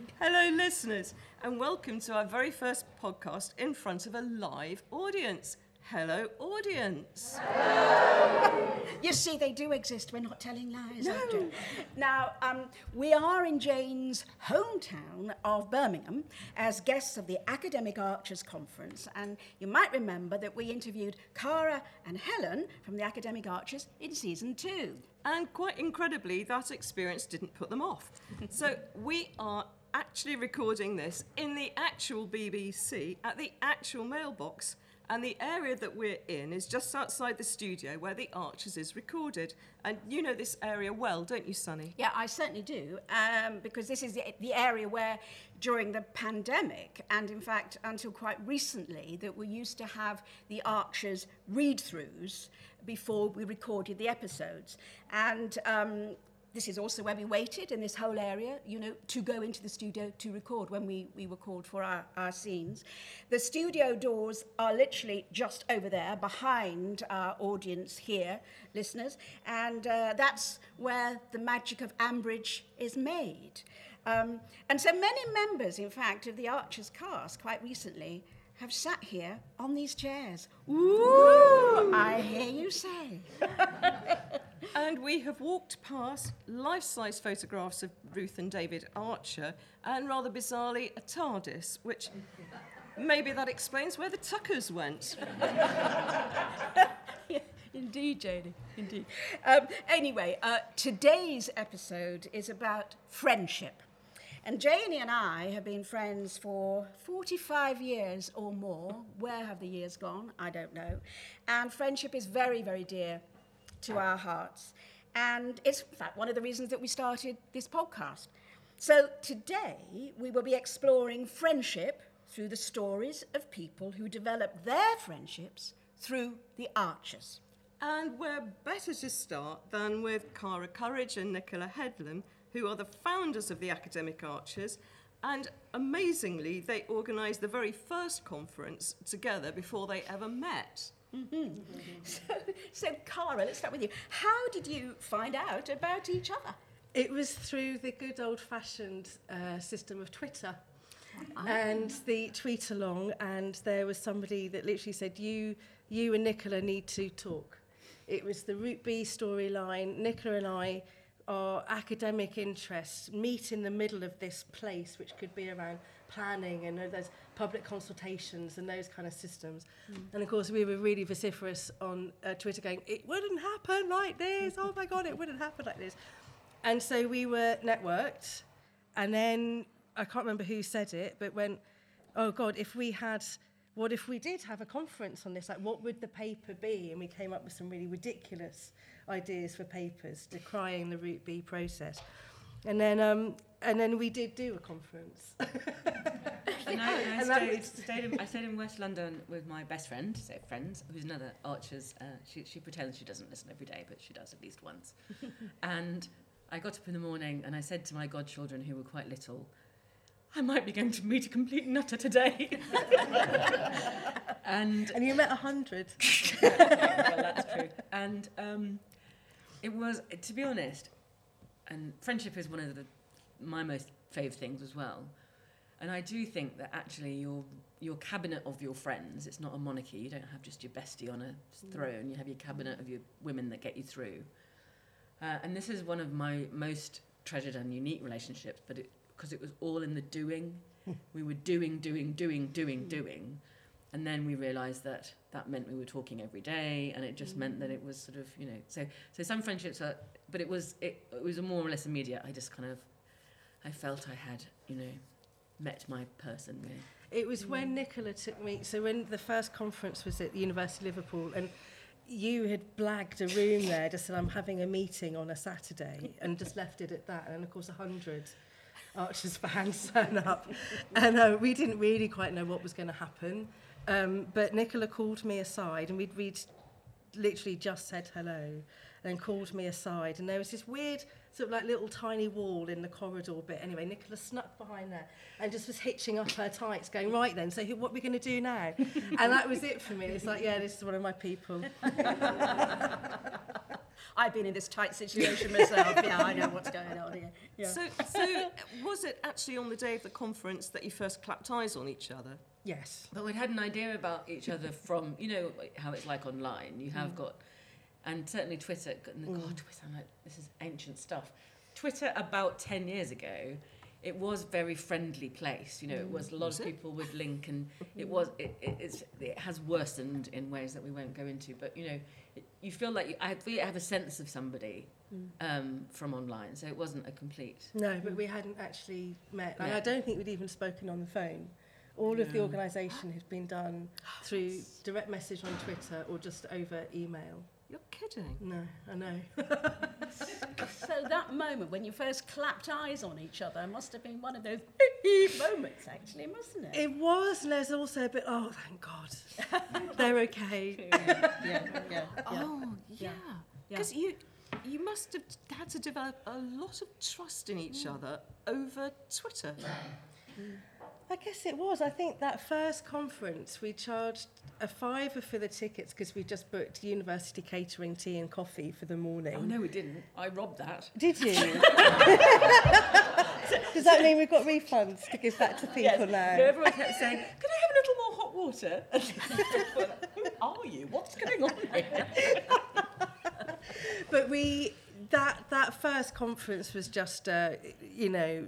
Hello, listeners, and welcome to our very first podcast in front of a live audience. Hello, audience. You see, they do exist. We're not telling lies. No. Now, um, we are in Jane's hometown of Birmingham as guests of the Academic Archers Conference. And you might remember that we interviewed Cara and Helen from the Academic Archers in season two. And quite incredibly, that experience didn't put them off. so we are actually recording this in the actual BBC at the actual mailbox. And the area that we're in is just outside the studio where the Archers is recorded. And you know this area well, don't you, Sunny? Yeah, I certainly do, um, because this is the, the area where, during the pandemic, and in fact until quite recently, that we used to have the Archers read-throughs before we recorded the episodes. And um, this is also where we waited in this whole area, you know, to go into the studio to record when we, we were called for our, our scenes. The studio doors are literally just over there, behind our audience here, listeners, and uh, that's where the magic of Ambridge is made. Um, and so many members, in fact, of the Archers cast quite recently have sat here on these chairs. Ooh, I hear you say. and we have walked past life size photographs of Ruth and David Archer and rather bizarrely a TARDIS, which maybe that explains where the Tuckers went. Indeed, Janie, indeed. Um, anyway, uh, today's episode is about friendship. And Janie and I have been friends for 45 years or more. Where have the years gone? I don't know. And friendship is very, very dear to our hearts. And it's, in fact, one of the reasons that we started this podcast. So today, we will be exploring friendship through the stories of people who developed their friendships through the archers. And where better to start than with Cara Courage and Nicola Headlam, who are the founders of the Academic Archers. And amazingly, they organised the very first conference together before they ever met. Mm-hmm. So, so, Cara, let's start with you. How did you find out about each other? It was through the good old fashioned uh, system of Twitter. Oh. And the tweet along, and there was somebody that literally said, You, you and Nicola need to talk. It was the Route B storyline. Nicola and I our academic interests meet in the middle of this place, which could be around planning and there's public consultations and those kind of systems. Mm. And of course, we were really vociferous on uh, Twitter going, it wouldn't happen like this. Oh my God, it wouldn't happen like this. And so we were networked. And then I can't remember who said it, but when, oh God, if we had, what if we did have a conference on this? Like, what would the paper be? And we came up with some really ridiculous ideas for papers decrying the Route B process. And then, um, and then we did do a conference. no, no, I, stayed, stayed in, I stayed in West London with my best friend, so friends, who's another Archer's. Uh, she, she pretends she doesn't listen every day, but she does at least once. and I got up in the morning and I said to my godchildren, who were quite little, I might be going to meet a complete nutter today. and, and you met a hundred. well, that's true. And um, it was, to be honest, and friendship is one of the, my most favourite things as well. And I do think that actually your your cabinet of your friends, it's not a monarchy. You don't have just your bestie on a mm. throne. You have your cabinet of your women that get you through. Uh, and this is one of my most treasured and unique relationships, but because it, it, was all in the doing. we were doing, doing, doing, doing, mm. doing. And then we realised that that meant we were talking every day, and it just mm. meant that it was sort of, you know, so so some friendships are, but it was it, it was more or less immediate. I just kind of, I felt I had, you know, met my person. Really. It was when mm. Nicola took me. So when the first conference was at the University of Liverpool, and you had blagged a room there, just said I'm having a meeting on a Saturday, and just left it at that. And of course, a hundred Archers fans turned up, and uh, we didn't really quite know what was going to happen. Um, but Nicola called me aside, and we'd, we'd literally just said hello, and called me aside. And there was this weird, sort of like little tiny wall in the corridor bit. Anyway, Nicola snuck behind there and just was hitching up her tights, going, right then, so what are we going to do now? and that was it for me. It's like, yeah, this is one of my people. I've been in this tight situation myself. yeah, I know what's going on here. Yeah. So, so was it actually on the day of the conference that you first clapped eyes on each other? Yes. But we'd had an idea about each other from, you know, how it's like online. You have mm. got, and certainly Twitter, and mm. God, Twitter, I'm like, this is ancient stuff. Twitter about 10 years ago, it was very friendly place. You know, it mm. was a lot Was of it? people would link and it was, it, it, it's, it has worsened in ways that we won't go into. But, you know, it, you feel like you, I feel you have a sense of somebody um, from online. So it wasn't a complete. No, but we hadn't actually met. Like, Yeah. I don't think we'd even spoken on the phone. All of the organisation has been done through direct message on Twitter or just over email. You're kidding. No, I know. So that moment when you first clapped eyes on each other must have been one of those big moments, actually, mustn't it? It was, and there's also a bit, oh, thank God. They're okay. yeah, yeah, yeah. Oh, yeah. Yeah. Because you, you must have had to develop a lot of trust in each mm. other over Twitter. Mm. I guess it was. I think that first conference, we charged a fiver for the tickets because we just booked university catering tea and coffee for the morning. Oh, no, we didn't. I robbed that. Did you? Does that mean we've got refunds to give back to people now? No, everyone kept saying, "Can I have a little more hot water?" Who are you? What's going on here? But we that that first conference was just a you know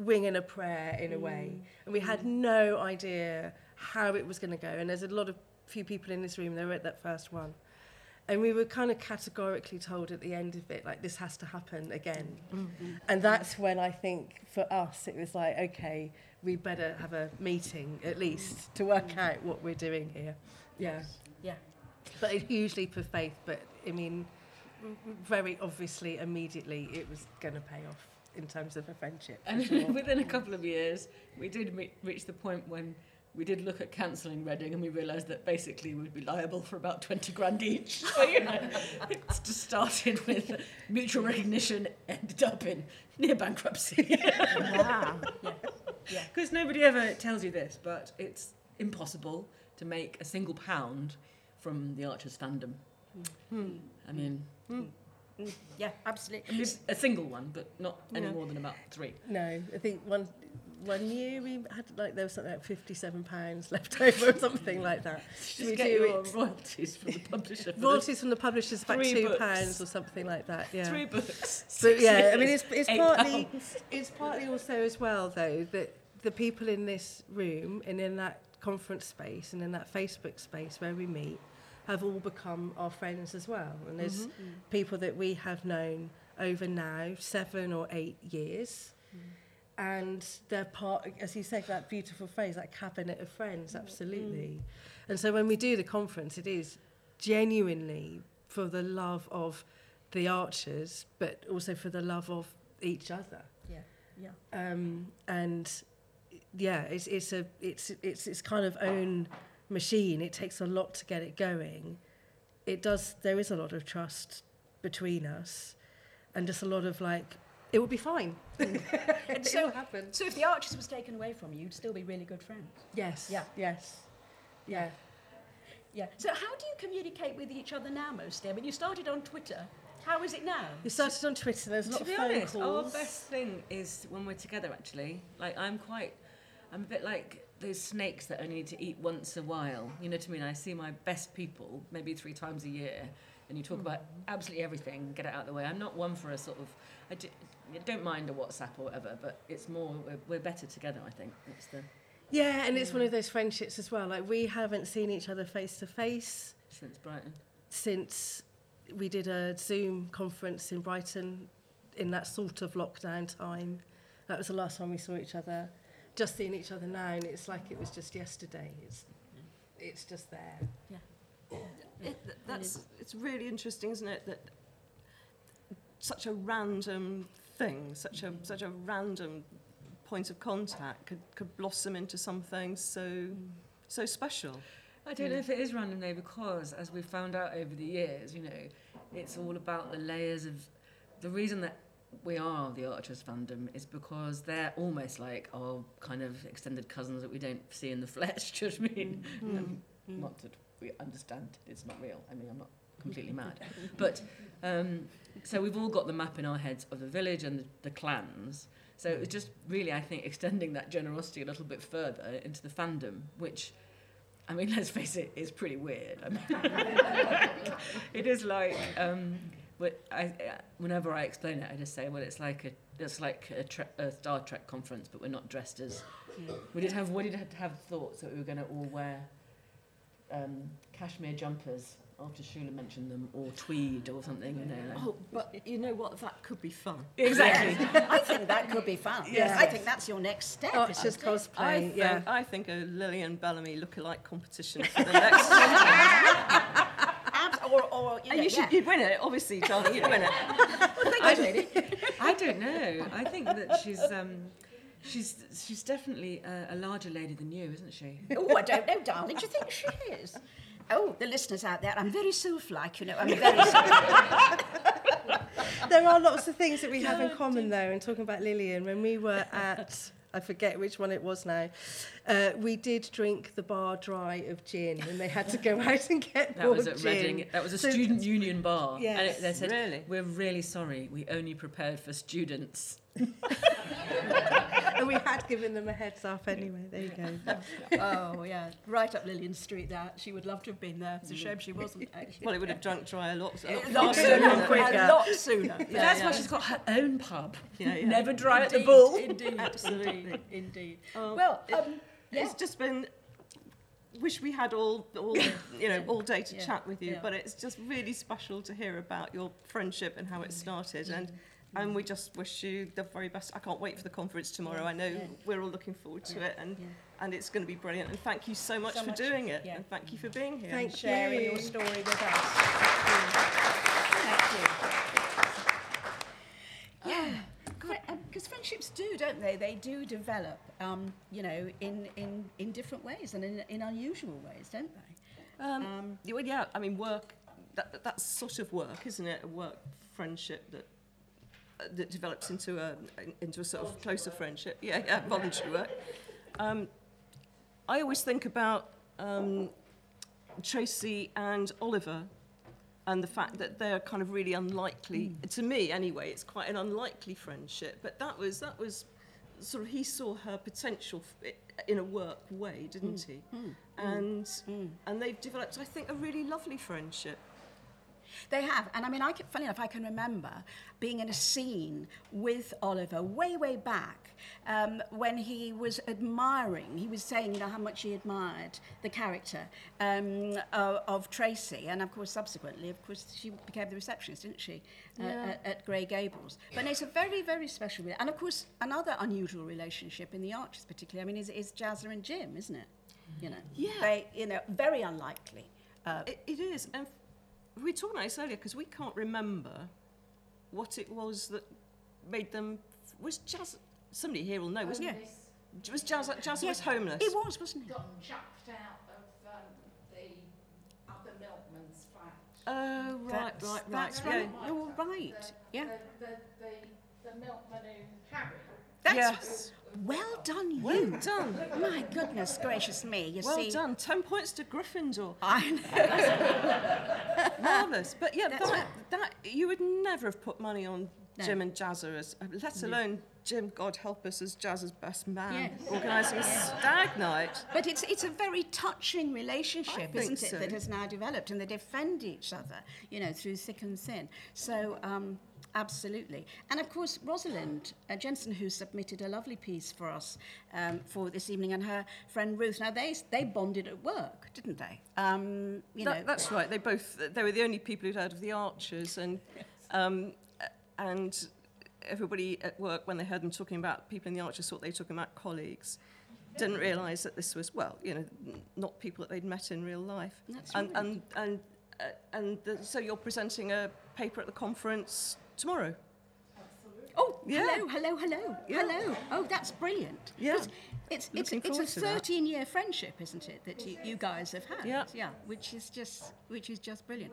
wing and a prayer in a way, mm. and we had mm. no idea how it was going to go. And there's a lot of few people in this room that were at that first one, and we were kind of categorically told at the end of it like this has to happen again, mm-hmm. and that's when I think for us it was like okay we better have a meeting at least mm. to work out what we're doing here. Yeah. Yeah. But a huge leap of faith. But I mean, very obviously, immediately, it was going to pay off in terms of a friendship. And sure. within a couple of years, we did re- reach the point when we did look at cancelling Reading, and we realised that basically we'd be liable for about twenty grand each. So you know, it just started with mutual recognition, ended up in near bankruptcy. Wow. Yeah. Because nobody ever tells you this, but it's impossible to make a single pound from the Archers fandom. Hmm. I mean, hmm. Mm, yeah, absolutely. I mean, a single one, but not any Yeah. more than about three. no, I think one one year we had like there was something like fifty-seven pounds left over or something like that. Just we get do your it- royalties from the publisher. Royalties from the publishers about Three two books. pounds or something like that. Yeah. Three books. But six yeah, I mean, it's, it's partly pounds. it's partly also as well though that the people in this room and in that conference space and in that Facebook space where we meet have all become our friends as well. And there's mm-hmm. people that we have known over now seven or eight years. Mm. And they're part, as you said, that beautiful phrase, that cabinet of friends, mm-hmm. absolutely. And so when we do the conference, it is genuinely for the love of the archers, but also for the love of each other. Yeah, yeah. Um, and yeah, it's it's a it's it's its kind of own machine. It takes a lot to get it going. It does. There is a lot of trust between us, and just a lot of like, it will be fine. And it so, happen. so if the Archers was taken away from you, you'd still be really good friends. Yes. Yeah. Yes. Yeah. Yeah. So how do you communicate with each other now mostly? I mean, you started on Twitter. How is it now? You started on Twitter. There's a lot to of phone honest, calls. our best thing is when we're together. Actually, like I'm quite, I'm a bit like those snakes that only need to eat once a while. You know what I mean? I see my best people maybe three times a year, and you talk mm. about absolutely everything. Get it out of the way. I'm not one for a sort of. I don't mind a WhatsApp or whatever, but it's more we're, we're better together. I think that's the Yeah, and it's one mm. of those friendships as well. Like we haven't seen each other face to face since Brighton. since we did a Zoom conference in Brighton in that sort of lockdown time. That was the last time we saw each other. Just seeing each other now, and it's like it was just yesterday. It's it's just there. It, that's it's really interesting, isn't it? That such a random thing, such a mm-hmm. such a random point of contact could, could blossom into something so mm. so special. I don't know if it is random though, because as we've found out over the years, you know, it's all about the layers of. The reason that we are the Archers fandom is because they're almost like our kind of extended cousins that we don't see in the flesh. Do you know what I mean? Um, Not that we understand it's not real. I mean, I'm not completely mad. But um, so we've all got the map in our heads of the village and the, the clans. So it was just really, I think, extending that generosity a little bit further into the fandom, which, I mean, let's face it, is pretty weird. I mean, it is like, um, I, whenever I explain it, I just say, well, it's like a, it's like a, tre- a Star Trek conference, but we're not dressed as. We did have, we did have thoughts that we were going to all wear um, cashmere jumpers after Shula mentioned them, or tweed or something. You know, like- Oh, but you know what? That could be fun. exactly. I think that could be fun. Yes. I think that's your next step. Oh, it's just it? I cosplay. think, Yeah. I think a Lilian Bellamy lookalike competition for the next. Abs- or, or, you and know, you should, yeah. you'd win it, obviously, darling. You'd win it. I, I don't know. I think that she's um, she's she's definitely a, a larger lady than you, isn't she? Oh, I don't know, darling. Do you think she is? Oh, the listeners out there, I'm very self-like, you know. I'm very sylph There are lots of things that we have in common, though, in talking about Lilian. When we were at, I forget which one it was now, uh, we did drink the bar dry of gin, and they had to go out and get That more was at gin. Reading. That was a So- student union bar. And Yes. it, they said, Really? "We're really sorry. We only prepared for students." and we had given them a heads up anyway. There you go. Oh, yeah. Right up Lilian Street there. She would love to have been there. It's a mm. shame she wasn't, actually. Well, it would have drunk dry a lot, a lot A lot sooner, wouldn't quicker. a lot sooner. But Yeah, that's yeah. why she's got her own pub. Yeah, yeah. Never dry at the Indeed, bull. Indeed, Absolutely. Indeed. Oh, Well, it- um, yeah. It's just been. Wish we had all, all you know, all day to Yeah, chat with you, yeah. but it's just really special to hear about your friendship and how it mm. started, and mm. And we just wish you the very best. I can't wait for the conference tomorrow. I know yeah. we're all looking forward to Yeah, it, and yeah. and it's going to be brilliant. And thank you so much So for much, doing it, yeah. and thank you for being here. Thank sharing you. your story with us. Thank you. Yeah, because friendships do, don't they? They do develop, um, you know, in, in, in different ways and in, in unusual ways, don't they? Um, Um, yeah, well, yeah, I mean, work, that, that's sort of work, isn't it? A work friendship that that develops into a into a sort of closer friendship. Yeah, yeah, voluntary work. Um, I always think about um, Tracy and Oliver and the fact that they're kind of really unlikely mm. to me anyway it's quite an unlikely friendship but that was that was sort of he saw her potential in a work way didn't mm. he? Mm. And and they've developed i think a really lovely friendship They have, and I mean, I can, funny enough, I can remember being in a scene with Oliver way, way back um, when he was admiring. He was saying, you know, how much he admired the character um, of, of Tracy, and of course, subsequently, of course, she became the receptionist, didn't she, uh, Yeah. at, at Grey Gables? But it's a very, very special, and of course, another unusual relationship in the Archers, particularly. I mean, is, is Jazza and Jim, isn't it? You know, Yeah. they, you know, very unlikely. Uh, it, it is and we talked about this earlier because we can't remember what it was that made them was jazz somebody here will know wasn't yeah. it was jazz jazz Yeah, was homeless It was, wasn't it? gotten chucked out of um, the other milkman's flat. oh right That's- right right That's yeah. right. You're right. Yeah. The, the, the, the milkman who Harry. That's yes well done, you. well done My goodness gracious me. You well see. done 10 points to Gryffindor I know. marvellous but yeah that, right. that you would never have put money on No. Jim and Jazza as let alone Jim God help us as Jazza's best man Yes. organising a stag night But it's it's a very touching relationship, isn't it, so. that has now developed, and they defend each other, you know, through thick and thin. So. Um, Absolutely. And of course, Rosalind uh, Jensen, who submitted a lovely piece for us um, for this evening, and her friend Ruth. Now, they, they bonded at work, didn't they? Um, you That- know, that's right. They both they were the only people who'd heard of the Archers, and um, and everybody at work when they heard them talking about people in the Archers thought they were talking about colleagues. Didn't realise that this was well, you know, not people that they'd met in real life. That's and right. and and uh, and the, so you're presenting a paper at the conference tomorrow. Oh, Yeah. hello, hello, hello, Yeah. hello. Oh, that's brilliant. Yeah. It's it's it's, it's a 13 year friendship, isn't it, that you, you guys have had? Yeah. Yeah, which is just which is just brilliant.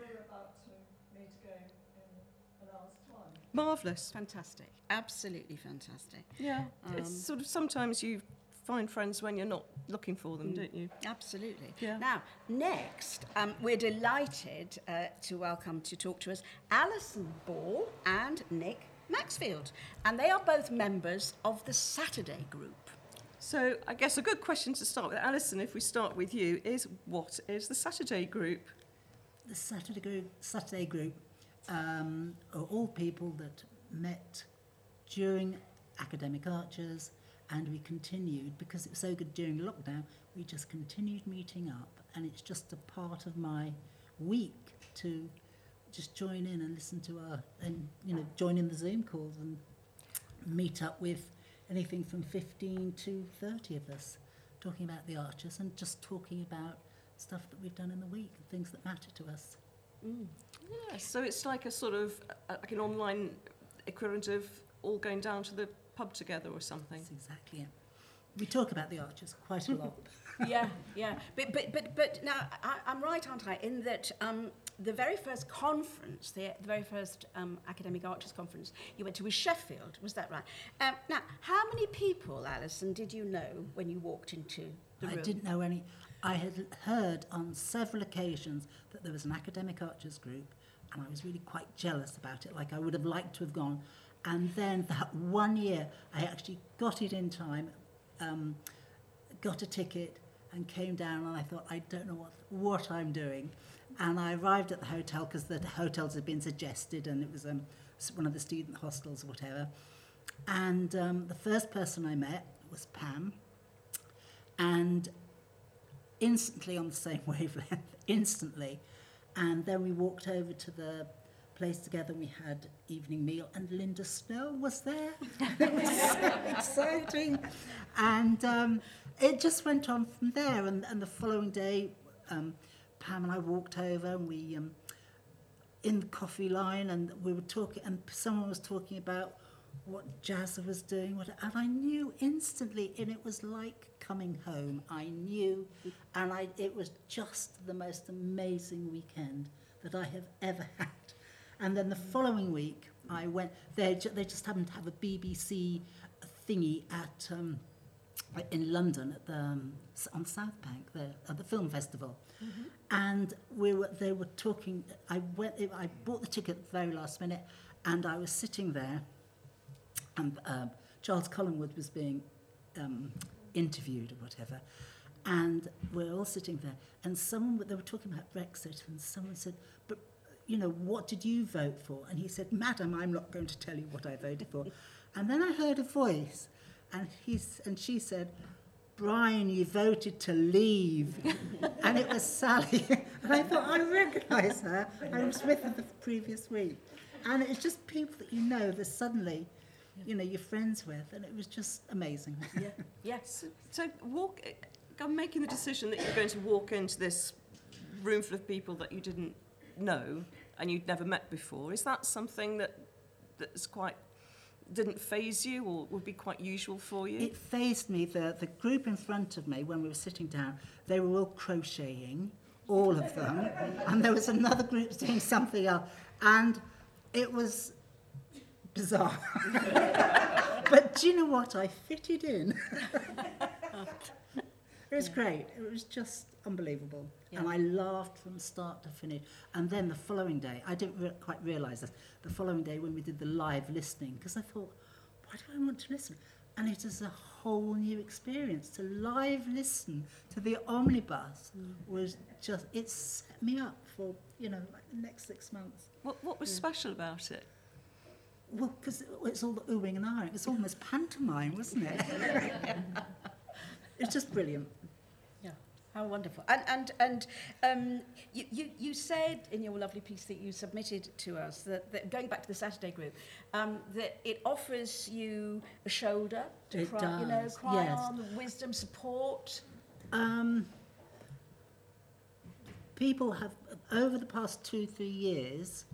Marvelous. Fantastic. Absolutely fantastic. Yeah. it's Um, sort of sometimes you find friends when you're not looking for them, don't you? Absolutely. Yeah. Now, next, um, we're delighted uh, to welcome to talk to us Alison Ball and Nick Maxfield. And they are both members of the Saturday Group. So I guess a good question to start with, Alison, if we start with you, is what is the Saturday group? the Saturday group, Saturday group um, are all people that met during academic archers and we continued because it was so good during lockdown we just continued meeting up. And it's just a part of my week to just join in and listen to our and you know join in the zoom calls and meet up with anything from 15 to 30 of us talking about the archers and just talking about stuff that we've done in the week and things that matter to us. Yeah, so it's like a sort of uh, like an online equivalent of all going down to the pub together or something. That's exactly it. We talk about the archers quite a lot. yeah, yeah. But, but, but, but now, I, I'm right, aren't I, in that um, the very first conference, the, the very first um, Academic Archers Conference you went to was Sheffield, was that right? Um, now, how many people, Alison, did you know when you walked into the I room? didn't know any. I had heard on several occasions that there was an academic archers group, and I was really quite jealous about it. Like I would have liked to have gone. And then that one year, I actually got it in time, um, got a ticket, and came down. And I thought, I don't know what what I'm doing. And I arrived at the hotel because the hotels had been suggested, and it was um, one of the student hostels or whatever. And um, the first person I met was Pam, and instantly on the same wavelength, instantly. And then we walked over to the place together. We had evening meal, and Linda Snow was there. it was so exciting, and um, it just went on from there. And, and the following day, um, Pam and I walked over, and we um, in the coffee line, and we were talking, and someone was talking about what Jazza was doing, what, and I knew instantly, and it was like coming home. I knew, and I, it was just the most amazing weekend that I have ever had. And then the following week, I went. They ju- they just happened to have a BBC thingy at um, in London at the um, on South Bank, the, at the film festival, and we were they were talking. I went. I bought the ticket at the very last minute, and I was sitting there, and um, Charles Collingwood was being um, interviewed or whatever, and we're all sitting there, and someone they were talking about Brexit, and someone said, "But you know, what did you vote for?" And he said, "Madam, I'm not going to tell you what I voted for." and then I heard a voice, and he's and she said. Brian, you voted to leave. and it was Sally. and I thought, I recognise her. I was with her the previous week. And it's just people that you know that suddenly, you know, you're friends with. And it was just amazing. Yeah, yes. So walk, uh, I'm making the decision that you're going to walk into this room full of people that you didn't know and you'd never met before. Is that something that that's quite didn't phase you or would be quite usual for you? It phased me. The, the group in front of me, when we were sitting down, they were all crocheting, all of them. and there was another group doing something else. And it was bizarre. but do you know what? I fitted in. it was great. It was just unbelievable. And I laughed from start to finish. And then the following day, I didn't re- quite realise this, the following day when we did the live listening, because I thought, why do I want to listen? And it is a whole new experience. To live listen to the omnibus mm. was just, it set me up for, you know, like the next six months. What, what was special about it? Well, because it's all the oohing and ahhing. It's almost pantomime, wasn't it? it's just brilliant. Yeah, how wonderful. And, and, and um, you, you, you said in your lovely piece that you submitted to us, that, that going back to the Saturday group, um, that it offers you a shoulder to It cry, you know, does, cry yes. on, wisdom, support. Um, people have, over the past two, three years,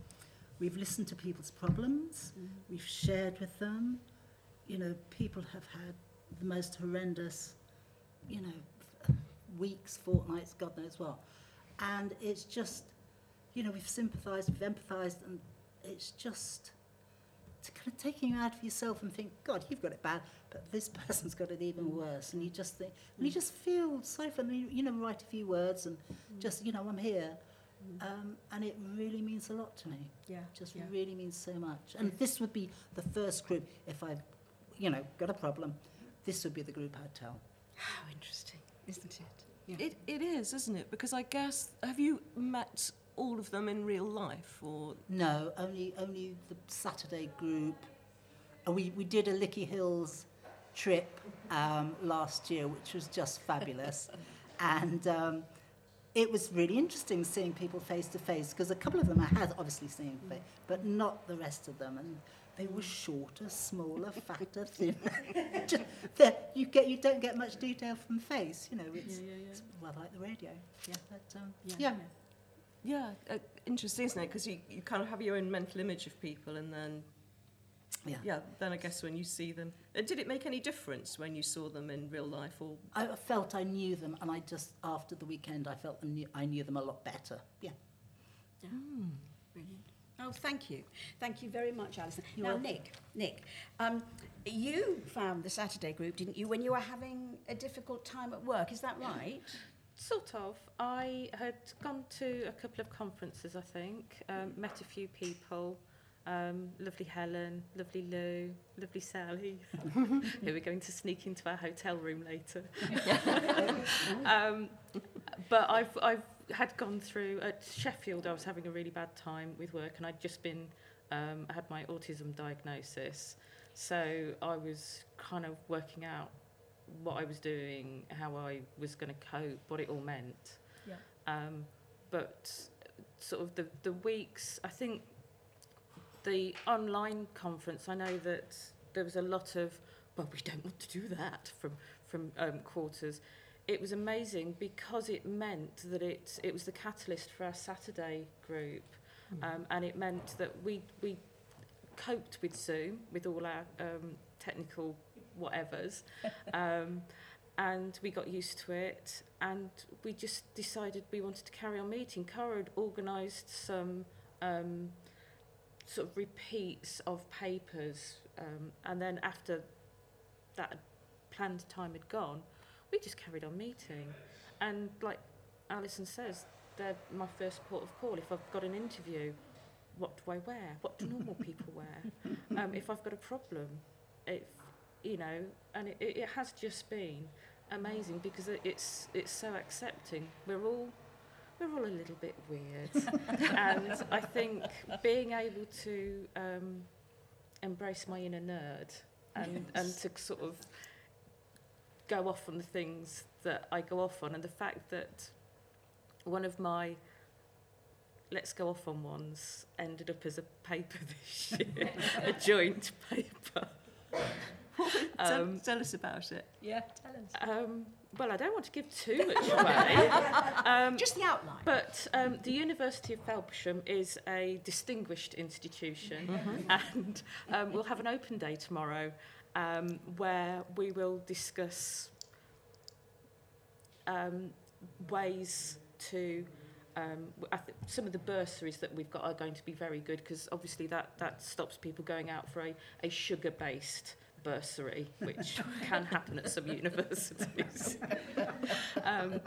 we've listened to people's problems, we've shared with them. You know, people have had the most horrendous, you know, weeks, fortnights, God knows what. And it's just, you know, we've sympathised, we've empathised, and it's just, kind of taking you out of yourself and think, God, you've got it bad, but this person's got it even worse. And you just think, and you mm. just feel sorry for them. You, you know, write a few words and mm. just, you know, I'm here. Mm. Um, and it really means a lot to me. Yeah. Just yeah. really means so much. And this would be the first group, if I've, you know, got a problem, this would be the group I'd tell. How interesting, isn't it? Yeah. It, it is, isn't it? Because I guess, have you met all of them in real life? Or No, only only the Saturday group. We, we did a Lickey Hills trip um, last year, which was just fabulous. and um, it was really interesting seeing people face to face because a couple of them I had obviously seen, fa- but not the rest of them. And they were shorter, smaller, fatter, thinner. Just- you get you don't get much detail from face, you know. It's, it's well like the radio. Yeah, but, um, yeah. yeah, uh, interesting, isn't it? Because you, you kind of have your own mental image of people, and then yeah. yeah, then I guess when you see them, uh, did it make any difference when you saw them in real life? Or I felt I knew them, and I just after the weekend I felt I knew, I knew them a lot better. Yeah. Brilliant. Oh, thank you. Thank you very much, Alison. You're now, welcome. Nick, Nick, um, you found the Saturday group, didn't you, when you were having a difficult time at work? Is that right? Sort of. I had gone to a couple of conferences, I think, um, met a few people. Um, lovely Helen, lovely Lou, lovely Sally, who we're going to sneak into our hotel room later. um, but I've, I've had gone through, at Sheffield, I was having a really bad time with work and I'd just been, um, I had my autism diagnosis. So I was kind of working out what I was doing, how I was going to cope, what it all meant. Yeah. Um, but sort of the, the weeks, I think the online conference, I know that there was a lot of, well, we don't want to do that from, from um, quarters. It was amazing because it meant that it, it was the catalyst for our Saturday group. Um, and it meant that we, we coped with Zoom, with all our um, technical whatevers. um, and we got used to it and we just decided we wanted to carry on meeting. Cara had organised some um, sort of repeats of papers um, and then after that planned time had gone, we just carried on meeting. And like Alison says, they're my first port of call. If I've got an interview, what do I wear? What do normal people wear? Um, if I've got a problem, if you know, and it, it has just been amazing because it, it's it's so accepting. We're all we're all a little bit weird, and I think being able to um, embrace my inner nerd and and to sort of go off on the things that I go off on, and the fact that one of my let's go off on ones ended up as a paper this year, a joint paper. tell, Um, tell us about it. yeah, tell us. Um, well, I don't want to give too much away. um, Just the outline. but um, the University of Felpersham is a distinguished institution, and um, we'll have an open day tomorrow um, where we will discuss um, ways to. Um, I th- some of the bursaries that we've got are going to be very good because obviously that, that stops people going out for a, a sugar based bursary, which can happen at some universities. um,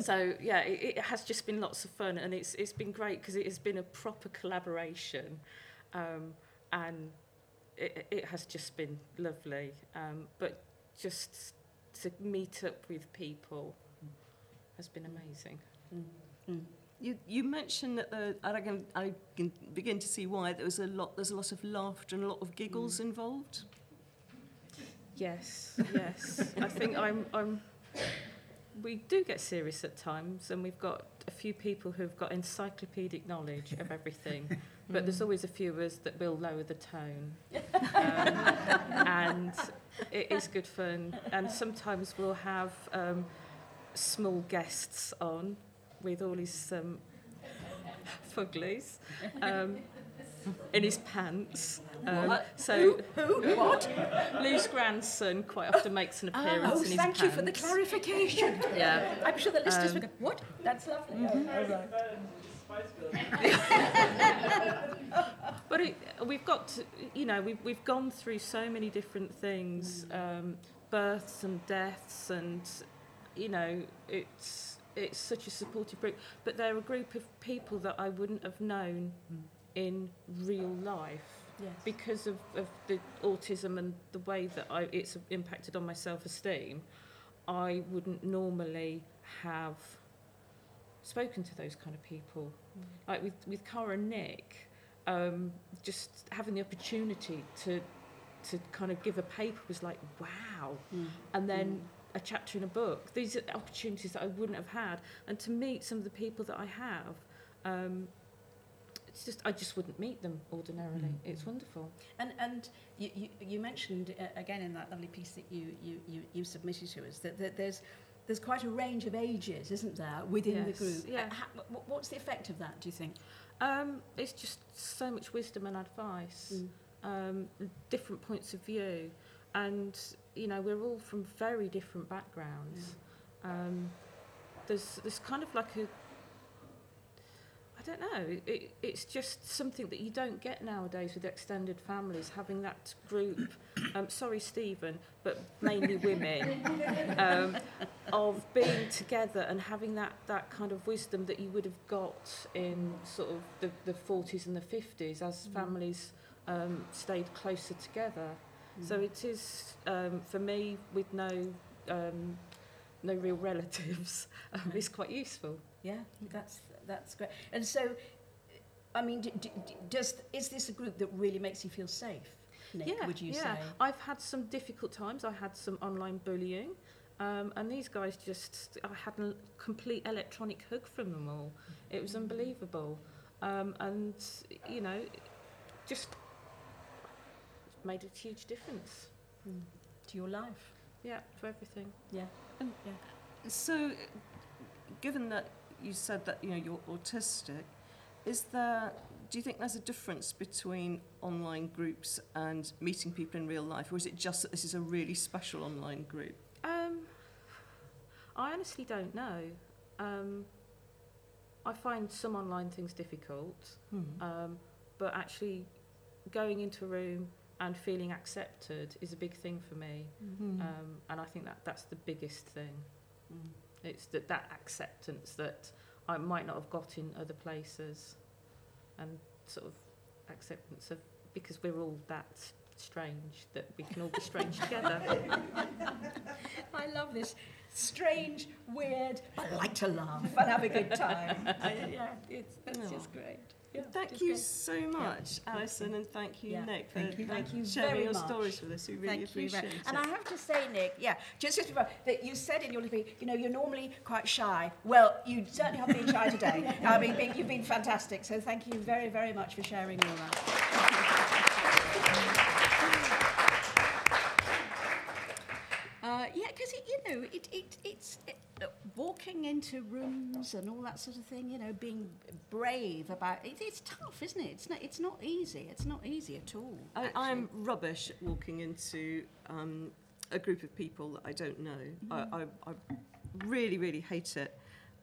so yeah, it, it has just been lots of fun, and it's it's been great because it has been a proper collaboration, um, and it, it has just been lovely. Um, but just to meet up with people has been amazing. Mm. Mm. You, you mentioned that the, I can, I can begin to see why there was a lot. There's a lot of laughter and a lot of giggles mm. involved. Yes, yes. I think I'm, I'm. We do get serious at times, and we've got a few people who've got encyclopedic knowledge of everything, but there's always a few of us that will lower the tone. Um, and it is good fun. And sometimes we'll have um, small guests on with all his um, fuglies um, in his pants. Um, so Who? What? Lou's grandson quite often makes an appearance Oh, in his thank pants. you for the clarification. Yeah. I'm sure the listeners Um, will go, what? That's lovely. Oh, all right. But it, we've got to, you know, we've, we've gone through so many different things, um, births and deaths, and, you know, it's, it's such a supportive group. But they're a group of people that I wouldn't have known in real life Yes. because of, of the autism and the way that I, it's impacted on my self-esteem. I wouldn't normally have spoken to those kind of people. Like with, with Cara and Nick, um, just having the opportunity to to kind of give a paper was like, wow. And then a chapter in a book. These are the opportunities that I wouldn't have had. And to meet some of the people that I have, um, it's just I just wouldn't meet them ordinarily. It's wonderful. And, and you, you, you mentioned uh, again in that lovely piece that you, you, you, you submitted to us that, that there's, there's quite a range of ages, isn't there, within the group? yeah. Wh- what's the effect of that, do you think? Um, it's just so much wisdom and advice, um, different points of view, and you know we're all from very different backgrounds. Um, there's there's kind of like a don't know. It, it's just something that you don't get nowadays with extended families. Having that group, um, sorry Stephen, but mainly women, um, of being together and having that, that kind of wisdom that you would have got in sort of the, the 40s and the 50s as families um, stayed closer together. So it is, um, for me, with no, um, no real relatives, um, it's quite useful. Yeah, that's, that's great. And so, I mean, d- d- d- does, is this a group that really makes you feel safe, Nick, would you yeah. say? I've had some difficult times. I had some online bullying. Um, and these guys just, I had a complete electronic hug from them all. It was unbelievable. Um, and, you know, just made a huge difference. To your life? Yeah, to everything. Yeah, Yeah. So, given that you said that you know you're autistic, is there? Do you think there's a difference between online groups and meeting people in real life, or is it just that this is a really special online group? Um, I honestly don't know. Um, I find some online things difficult, um, but actually going into a room and feeling accepted is a big thing for me. Hmm. Um, and I think that that's the biggest thing. It's that, that acceptance that I might not have got in other places and sort of acceptance of because we're all that strange that we can all be strange together. I love this strange, weird, but I like to laugh and have a good time. I, yeah, it's, that's Oh. just great. Yeah, Thank you great. so much, Alison, and thank you, Yeah, Nick, for thank you. Thank you sharing your much. stories with us. We really Thank appreciate very it. And I have to say, Nick, yeah, just, just before, that you said in your little you know, you're normally quite shy. Well, you certainly haven't been shy today. I mean, you've been fantastic. So thank you very, very much for sharing all that. Uh, yeah, because you know, it, it, it's it, walking into rooms and all that sort of thing. You know, being brave about it. It's tough, isn't it? It's not. It's not easy. It's not easy at all. I, I'm rubbish at walking into um, a group of people that I don't know. I, mm-hmm. I, I really, really hate it.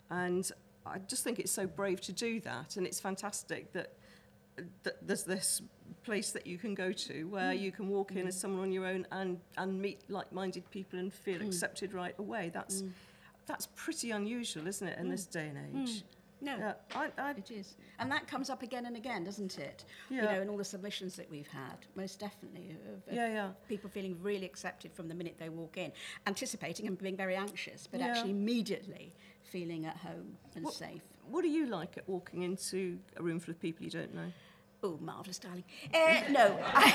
And I just think it's so brave to do that. And it's fantastic that, that there's this place that you can go to where mm. you can walk in mm-hmm. as someone on your own and, and meet like-minded people and feel mm. accepted right away. That's, mm. That's pretty unusual, isn't it, in this mm. day and mm. age? No. Yeah, I, I, It is. And that comes up again and again, doesn't it? Yeah. You know, in all the submissions that we've had, most definitely. Of, of Yeah, yeah. People feeling really accepted from the minute they walk in, anticipating and being very anxious, but Yeah. actually immediately feeling at home and What- safe. what do you like at walking into a room full of people you don't know? Oh, marvellous, darling. Uh, no.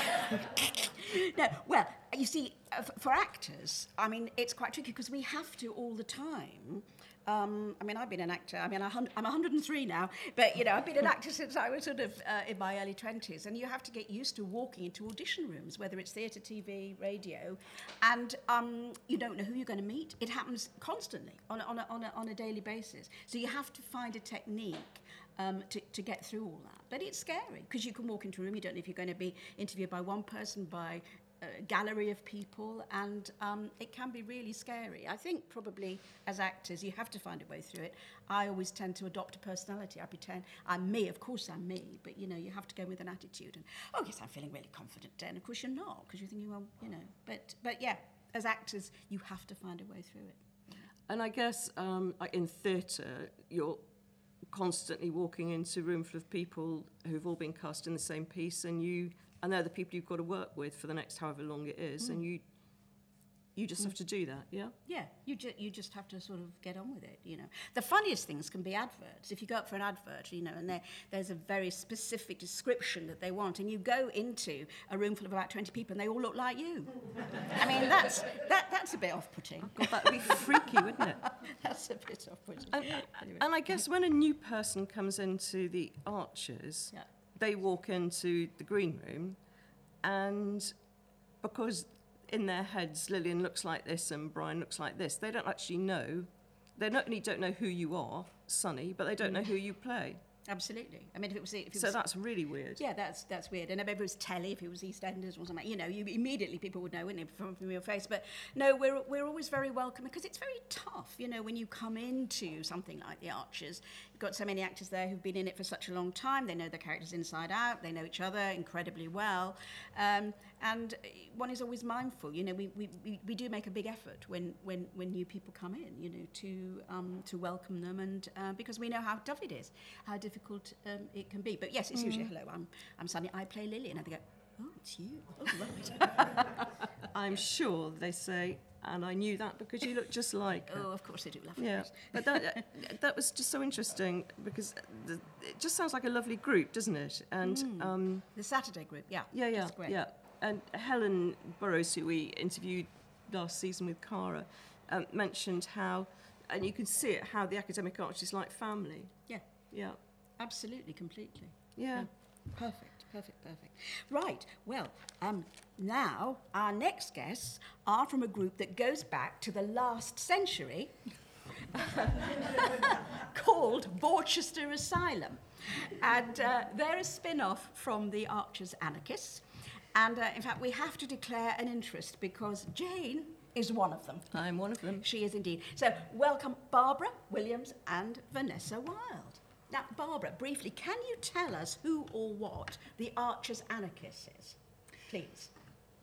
No, well, you see, uh, for actors, I mean, it's quite tricky because we have to all the time. Um, I mean, I've been an actor. I mean, I'm 103 now, but you know, I've been an actor since I was sort of uh, in my early 20s, and you have to get used to walking into audition rooms, whether it's theatre, TV, radio, and um, you don't know who you're going to meet. It happens constantly on a, on a, on a, on a daily basis. So you have to find a technique um, to, to get through all that. But it's scary because you can walk into a room, you don't know if you're going to be interviewed by one person, by a gallery of people, and um, it can be really scary. I think probably as actors, you have to find a way through it. I always tend to adopt a personality. I pretend I'm me, of course I'm me, but you know, you have to go with an attitude. And oh yes, I'm feeling really confident, and of course you're not, because you're thinking, well, you know. But but yeah, as actors, you have to find a way through it. And I guess um, in theatre, you're constantly walking into a room full of people who've all been cast in the same piece, and you and they're the people you've got to work with for the next however long it is, and mm. you you just have to do that, yeah. Yeah, you, ju- you just have to sort of get on with it, you know. The funniest things can be adverts. If you go up for an advert, you know, and there, there's a very specific description that they want, and you go into a room full of about 20 people and they all look like you. I mean, that's, that, that's a bit off-putting. Oh, God, that'd be freaky, wouldn't it? That's a bit off-putting. And, and I guess when a new person comes into the Archers, Yeah. they walk into the green room, and because in their heads Lilian looks like this and Brian looks like this, they don't actually know. They not only don't know who you are, Sunny, but they don't know who you play. Absolutely. I mean, if it was... If it So was that's really weird. Yeah, that's that's weird. And if it was telly, if it was EastEnders or something, you know, you immediately people would know, wouldn't it, from, from your face. But no, we're we're always very welcome because it's very tough, you know, when you come into something like The Archers. You've got so many actors there who've been in it for such a long time. They know the characters inside out. They know each other incredibly well. Um, and uh, one is always mindful, you know, we, we, we, do make a big effort when, when, when new people come in, you know, to, um, to welcome them and uh, because we know how tough it is, how difficult um, it can be. But yes, it's usually, hello, I'm, I'm Sunny, I play Lily. And they go, oh, it's you. Oh, right. I'm sure they say, and I knew that because you look just like her. oh, of course they do love Yeah, but that that was just so interesting because the, it just sounds like a lovely group, doesn't it? And um, The Saturday group, yeah. yeah, yeah, yeah. And Helen Burrows, who we interviewed last season with Cara, um, mentioned how, and you can see it, how the Academic Archers like family. Yeah, Yeah, absolutely, completely. yeah. Perfect, perfect, perfect. Right, well, um, now our next guests are from a group that goes back to the last century called Borchester Asylum. And uh, they're a spin off from the Archers Anarchists. And uh, in fact, we have to declare an interest because Jane is one of them. I'm one of them. She is indeed. So, welcome Barbara Williams and Vanessa Wild. Now, Barbara, briefly, can you tell us who or what the Archers Anarchists is? Please.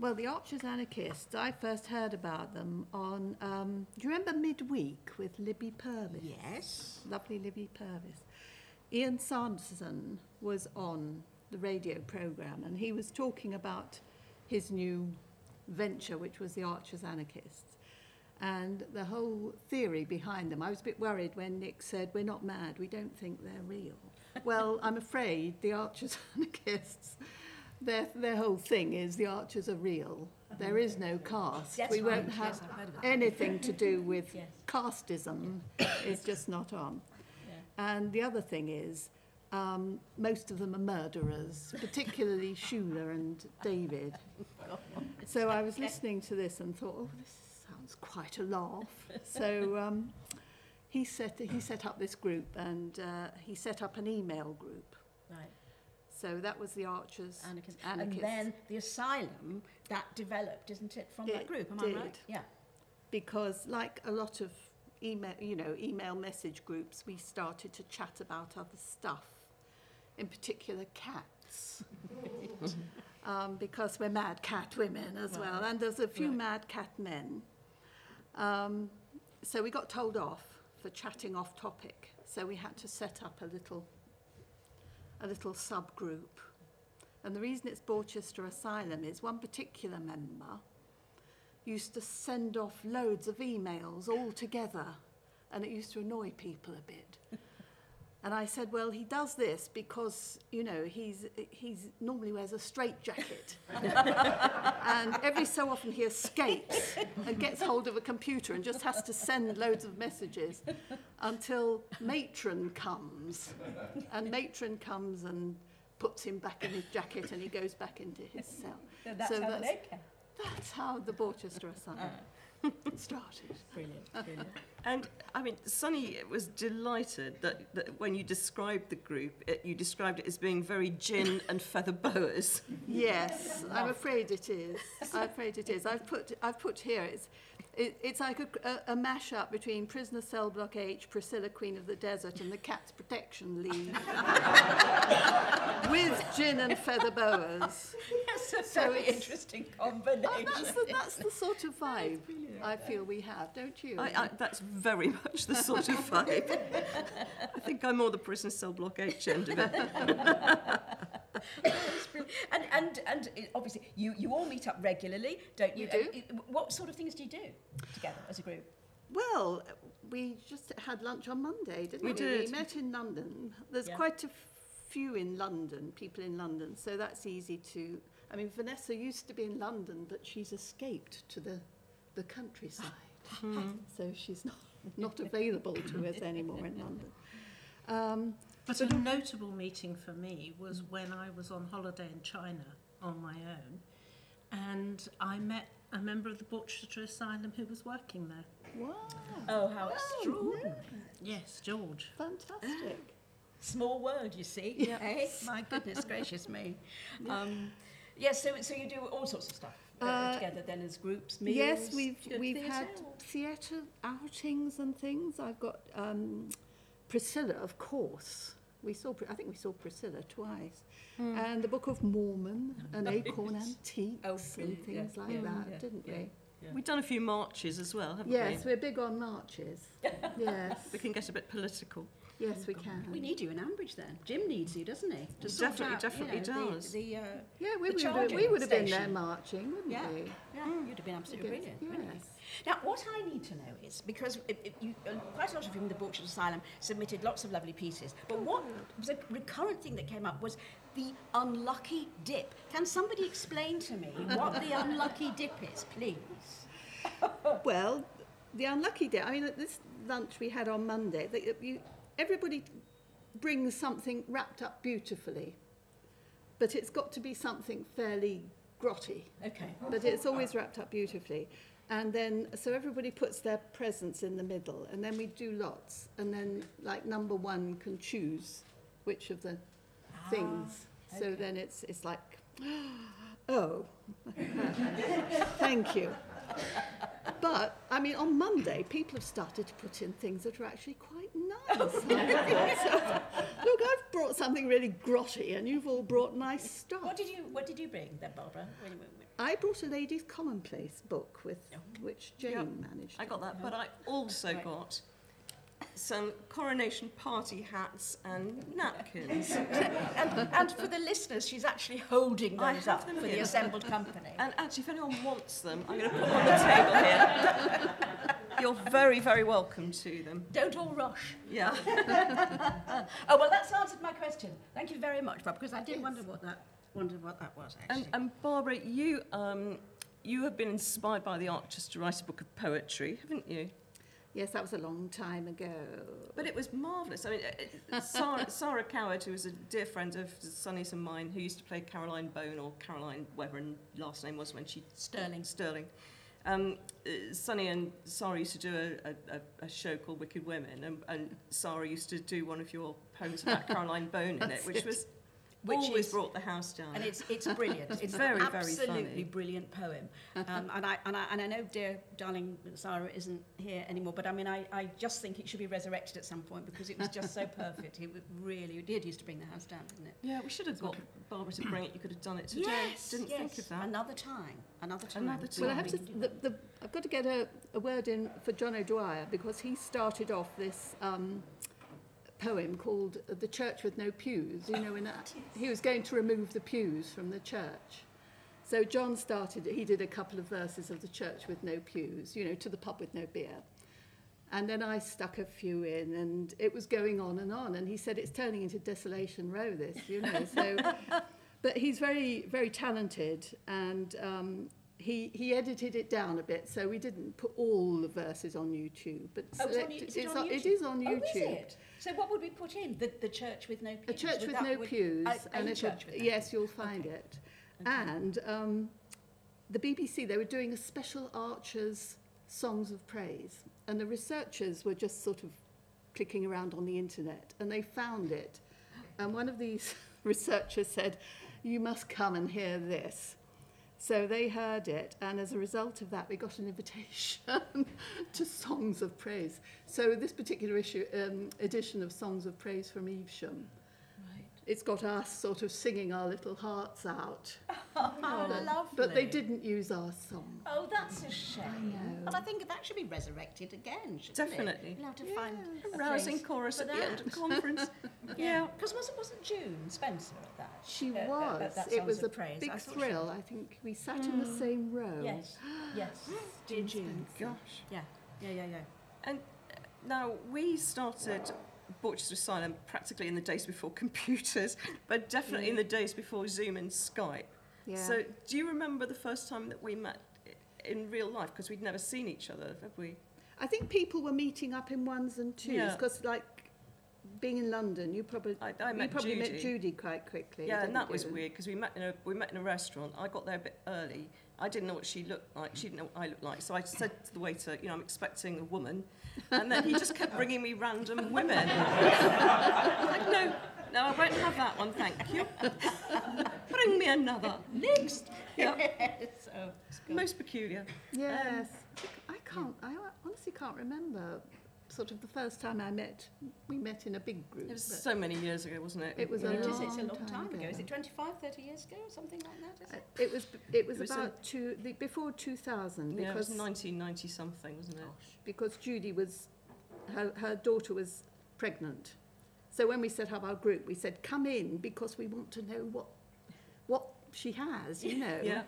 Well, the Archers Anarchists, I first heard about them on, um, do you remember Midweek with Libby Purves? Yes. Lovely Libby Purves. Ian Sanderson was on the radio programme and he was talking about his new venture, which was the Archers Anarchists. And the whole theory behind them, I was a bit worried when Nick said, We're not mad, we don't think they're real. well, I'm afraid the Archers Anarchists, their, their whole thing is the Archers are real. There is no cast. That's we right. won't have Yes, I've heard of that. anything to do with Yes. casteism. It's just not on. And the other thing is, um, most of them are murderers, particularly Shula and David. So I was listening to this and thought, oh, this sounds quite a laugh. So um, he, set, he set up this group and uh, he set up an email group. Right. So that was the Archers Anarchists. Anarchists. And then the asylum that developed, isn't it, from that group? Am I did. right? Yeah. because like a lot of email you know email message groups we started to chat about other stuff in particular cats um, because we're mad cat women as well and there's a few Right. mad cat men um, so we got told off for chatting off topic so we had to set up a little a little subgroup and the reason it's Borchester Asylum is one particular member used to send off loads of emails all together and it used to annoy people a bit. And I said, well, he does this because, you know, he's, he's normally wears a straight jacket. and every so often he escapes and gets hold of a computer and just has to send loads of messages until matron comes. And matron comes and puts him back in his jacket and he goes back into his cell. So that's So how that's- they came. That's how the Borchester are Asylum. started. Brilliant, brilliant. And I mean, Sunny was delighted that, that when you described the group, it, you described it as being very gin and feather boas. Yes, I'm afraid it is. I'm afraid it is. I've put, I've put here, it's, it, it's like a, a, a mash-up between Prisoner Cell Block H, Priscilla Queen of the Desert and the Cats Protection League. With gin and feather boas. That's a So very interesting combination. Oh, that's, the, that's the sort of vibe I feel we have, don't you? I, I, that's very much the sort of vibe. I think I'm more the prison cell block H end of it. And, and, and obviously, you, you all meet up regularly, don't you? We do. What sort of things do you do together as a group? Well, we just had lunch on Monday, didn't we? We did. We met in London. There's Yeah. quite a few in London, people in London, so that's easy to. I mean, Vanessa used to be in London, but she's escaped to the, the countryside. so she's not, not available to us anymore in London. Um, But a notable meeting for me was when I was on holiday in China on my own, and I met a member of the Butcher Asylum who was working there. wow. Oh, how extraordinary. Yes, George. Fantastic. Small word, you see. Yeah. Eh? My goodness gracious me. Um, yes, so, so you do all sorts of stuff uh, Uh, together then as groups, meals? Yes, we've do you go to we've theatre had or- theatre outings and things. I've got um, Priscilla, of course. We saw, I think we saw Priscilla twice, and the Book of Mormon and Acorn Antiques Oh, and things yeah, like yeah, that, yeah, didn't yeah. we? We've done a few marches as well, haven't Yes, we? Yes, we're big on marches. yes, We can get a bit political. Yes, we can. We need you in Ambridge then. Jim needs you, doesn't he? To sort Definitely, out, definitely you know, does. The, the, uh, yeah, we the would have, charging we would have been there station. marching, wouldn't Yeah. we? yeah, you'd have been absolutely Good, brilliant. wouldn't you? yes. Now, what I need to know is because it, it, you, uh, quite a lot of you in the Butchers Asylum submitted lots of lovely pieces, but what was a recurrent thing that came up was the unlucky dip. Can somebody explain to me what the unlucky dip is, please? Well, the unlucky day. I mean, at this lunch we had on Monday, that you, everybody brings something wrapped up beautifully, but it's got to be something fairly grotty. Okay. But it's always wrapped up beautifully. And then, so everybody puts their presents in the middle, and then we do lots, and then, like number one can choose which of the ah, things. So okay. then it's it's like, oh, thank you. But I mean, on Monday, people have started to put in things that are actually quite nice. so, look, I've brought something really grotty, and you've all brought nice stuff. What did you What did you bring then, Barbara? When, when, I brought a lady's commonplace book with oh. which Jane Yep. managed. I got that, but I also Right. got some coronation party hats and napkins. and, and for the listeners, she's actually holding those up for the assembled company. And actually, if anyone wants them, I'm going to put them on the table here. You're very, very welcome to them. Don't all rush. Yeah. Oh well, that's answered my question. Thank you very much, Bob, because I did wonder what that wonder what that was actually. And, and Barbara, you um, you have been inspired by the Archers to write a book of poetry, haven't you? Yes, that was a long time ago. But it was marvellous. I mean, uh, uh, Sarah, Sarah Coward, who was a dear friend of Sunny's and mine, who used to play Caroline Bone or Caroline, whatever her last name was when she Sterling. Sterling. Um, uh, Sunny and Sarah used to do a, a, a- a show called Wicked Women, and, and Sarah used to do one of your poems about Caroline Bone in it, which it. was Which always is- brought the house down. And it's it's brilliant. It's Very, an very absolutely funny. brilliant poem. Um, and I and I and I know dear darling Sarah isn't here anymore, but I mean I, I just think it should be resurrected at some point because it was just so perfect. It was really it did used to bring the house down, didn't it? yeah, we should have got Barbara to bring it. You could have done it today. Yes, Didn't yes. think of that. Another time. Another time. Another Well, I have to, the, the, I've got to get a, a word in for John O'Dwyer because he started off this um, poem called The Church with No Pews. You know, when that, he was going to remove the pews from the church. So John started, he did a couple of verses of The Church with No Pews, you know, to the pub with no beer. And then I stuck a few in, and it was going on and on. And he said, It's turning into Desolation Row, this, you know. So, but he's very, very talented, and um, he, he edited it down a bit, so we didn't put all the verses on YouTube. But Oh, it's on, you- is it it's on on- YouTube? it is on Oh, is it? So what would we put in? The, the church with no pews? A church Would with no would- pews, A, a and church with no yes, you'll find Okay. it. And um, the BBC, they were doing a special Archers songs of praise. And the researchers were just sort of clicking around on the internet and they found it. And one of these researchers said, You must come and hear this. So they heard it, and as a result of that, we got an invitation to Songs of Praise. So this particular issue, um, edition of Songs of Praise from Evesham, it's got us sort of singing our little hearts out. Oh, lovely. But they didn't use our song. Oh, that's a shame. I know. But I think that should be resurrected again, shouldn't Definitely. it? We'll have to find a Rousing place chorus for at the end of that. the conference. yeah. Because wasn't, wasn't June Spencer at that? She Uh, uh, was. at that it was a Praise. big I thought she- thrill. I think we sat in the same row. Yes, yes. Dear June. Gosh. Yeah, yeah, yeah, yeah. And uh, now we started Borchester Asylum, practically in the days before computers, but definitely in mm. the days before Zoom and Skype. Yeah. So, do you remember the first time that we met in real life? Because we'd never seen each other, have we? I think people were meeting up in ones and twos Yeah. because, like, being in London, you probably I, I you met probably Judy. met Judy quite quickly. Yeah, and that was weird because we met in a we met in a restaurant. I got there a bit early. I didn't know what she looked like. She didn't know what I looked like. So I said to the waiter, you know, I'm expecting a woman, and then he just kept bringing me random women. like, no, no, I won't have that one, thank you. Bring me another. Next. Yeah, so, it's most peculiar. Yes, um, I can't. I honestly can't remember. Sort of the first time I met, we met in a big group. It was so many years ago, wasn't it? It was a It is, long it's a long time time ago. ago. Is it 25, 30 years ago or something like that? Is uh, it? it was it was It was about a- two the, before 2000 Yeah, it was because 1990 something, wasn't it? because Judy was her her daughter was pregnant. So when we set up our group, we said, "Come in because we want to know what what she has, you know." Yeah,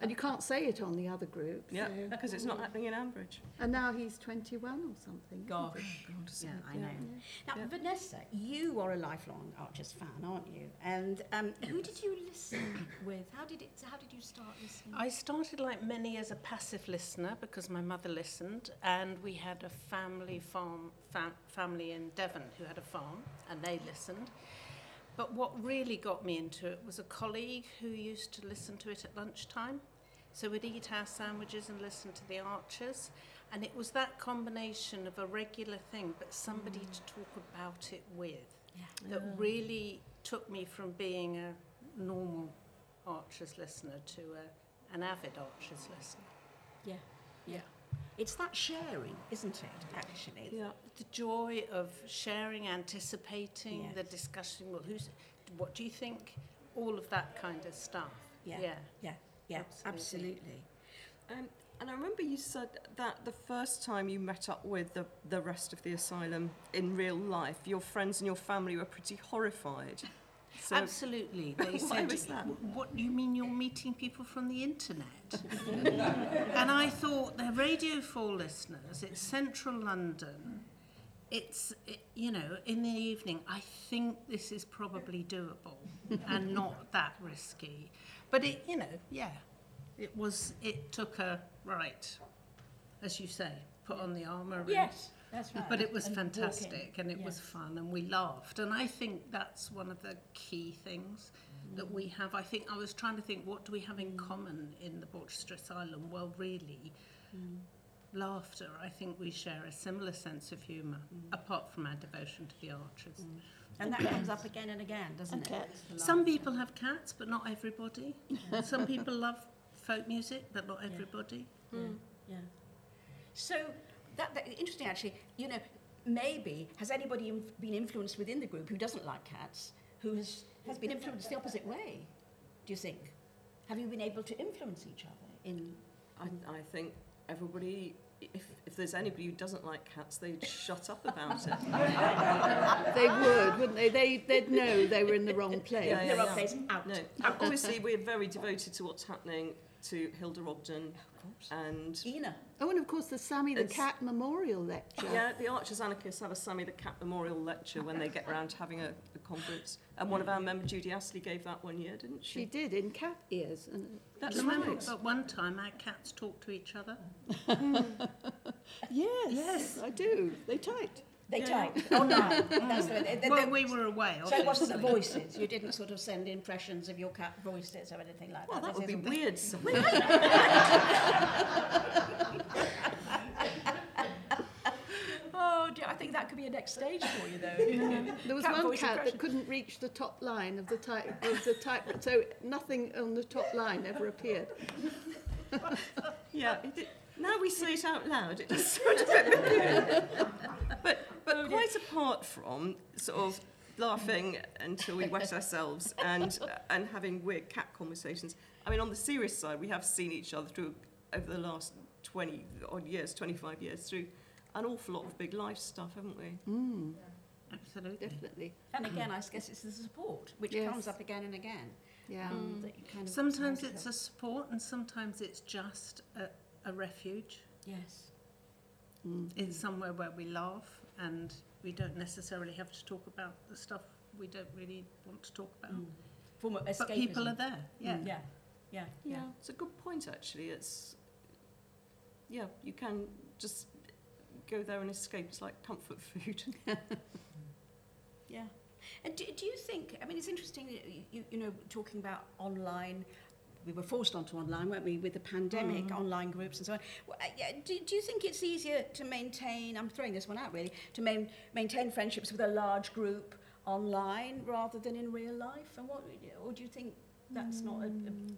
And you can't say it on the other group. yeah, so- because it's not happening in Ambridge. And now he's 21 or something. isn't he? Gosh. Yeah, I know. Now, Yeah. Vanessa, you are a lifelong Archers fan, aren't you? And um, who did you listen with? How did it? How did you start listening? I started like many as a passive listener because my mother listened, and we had a family farm fam- family in Devon who had a farm, and they listened. But what really got me into it was a colleague who used to listen to it at lunchtime. So we'd eat our sandwiches and listen to the Archers, and it was that combination of a regular thing, but somebody to mm. talk about it with Yeah. that mm. really took me from being a normal Archers listener to a, an avid Archers listener. Yeah, yeah. It's that sharing, isn't it? Actually. Yeah. The joy of sharing, anticipating, the discussion. Well, who's, what do you think? All of that kind of stuff. Yeah. yeah. Yeah. Yeah. Absolutely. Absolutely. Um, and I remember you said that the first time you met up with the, the rest of the asylum in real life, your friends and your family were pretty horrified. So, Absolutely. They Why said, was that? "W- What you mean you're meeting people from the internet? and I thought they're Radio 4 listeners, it's central London. It's, it, you know, in the evening, I think this is probably doable and not that risky. But it, you know, yeah, it was, it took a, right, as you say, put on the armour. Yes, that's right. but it was And walking. fantastic and it was fun and we laughed. And I think that's one of the key things that we mm. have. I think I was trying to think what do we have in mm. common in the Borchester Asylum? Well, really, mm. laughter. I think we share a similar sense of humour, apart from our devotion to the archers. And that comes up again and again, doesn't And it? The Some people have cats, but not everybody. Some people love folk music, but not everybody. Yeah, yeah. So that, that interesting actually. You know, maybe has anybody inf- been influenced within the group who doesn't like cats, who has has been influenced the opposite way? Do you think? Have you been able to influence each other in? I, I think everybody, if, if there's anybody who doesn't like cats, they'd shut up about it. They would, wouldn't they? they? They'd know they were in the wrong place. Yeah, yeah, the wrong yeah. place out? No, obviously we're very devoted to what's happening to Hilda Ogden and Ina. Oh, and of course the Sammy the It's- Cat Memorial Lecture. yeah, the Archers Anarchists have a Sammy the Cat Memorial Lecture when they get around to having a, a conference. And one of our members, Judy Astley, gave that one year, didn't She she? did in cat ears. And That's Remember, right. at one time our cats talked to each other. yes, Yes. I do. They typed. They typed online. Oh, That's we were away. Obviously. So it wasn't the voices. You didn't sort of send impressions of your cat voices or anything like well, that. Well, that would be weird. oh, dear, I think that could be a next stage for you, though. Yeah. There was cat one cat impression. that couldn't reach the top line of the type of the type, so nothing on the top line ever appeared. yeah. Now we say it out loud, it just sounds a bit. but but, but quite apart from sort of laughing until we wet ourselves and, and having weird cat conversations, I mean, on the serious side, we have seen each other through, over the last 20 odd years, 25 years, through an awful lot of big life stuff, haven't we? Mm, Absolutely. definitely. And again, I guess it's the support, which Yes. comes up again and again. Yeah. um, that kind of Sometimes it's a support and sometimes it's just a, a refuge. Yes. Mm. It's somewhere where we laugh and we don't necessarily have to talk about the stuff we don't really want to talk about. Mm. Form of But people are there, yeah. Mm. Yeah. Yeah. Yeah, it's a good point actually. It's yeah, you can just go there and escape. It's like comfort food. Yeah. And do, do you think, I mean, it's interesting, you, you, you know, talking about online, we were forced onto online, weren't we, with the pandemic, mm. online groups and so on. Uh, do, do you think it's easier to maintain, I'm throwing this one out really, to main, maintain friendships with a large group online rather than in real life? And what, or do you think that's not a, a, mm.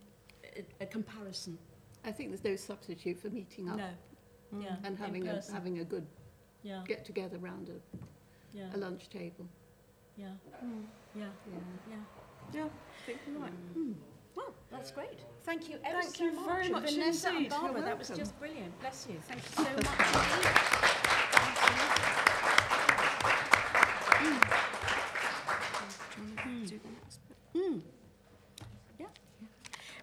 a, a comparison? I think there's no substitute for meeting up No. Mm. Yeah. and having a, having a good Yeah. get together round a, Yeah. a lunch table. Yeah. Yeah. Yeah. Yeah. yeah, I think you're right. Hmm. Well, that's great. Thank you ever Thank so you much. very much Vanessa and indeed. You're Barbara, that was welcome. just brilliant. Bless you. Thank you so much indeed. Do the next bit. Mm.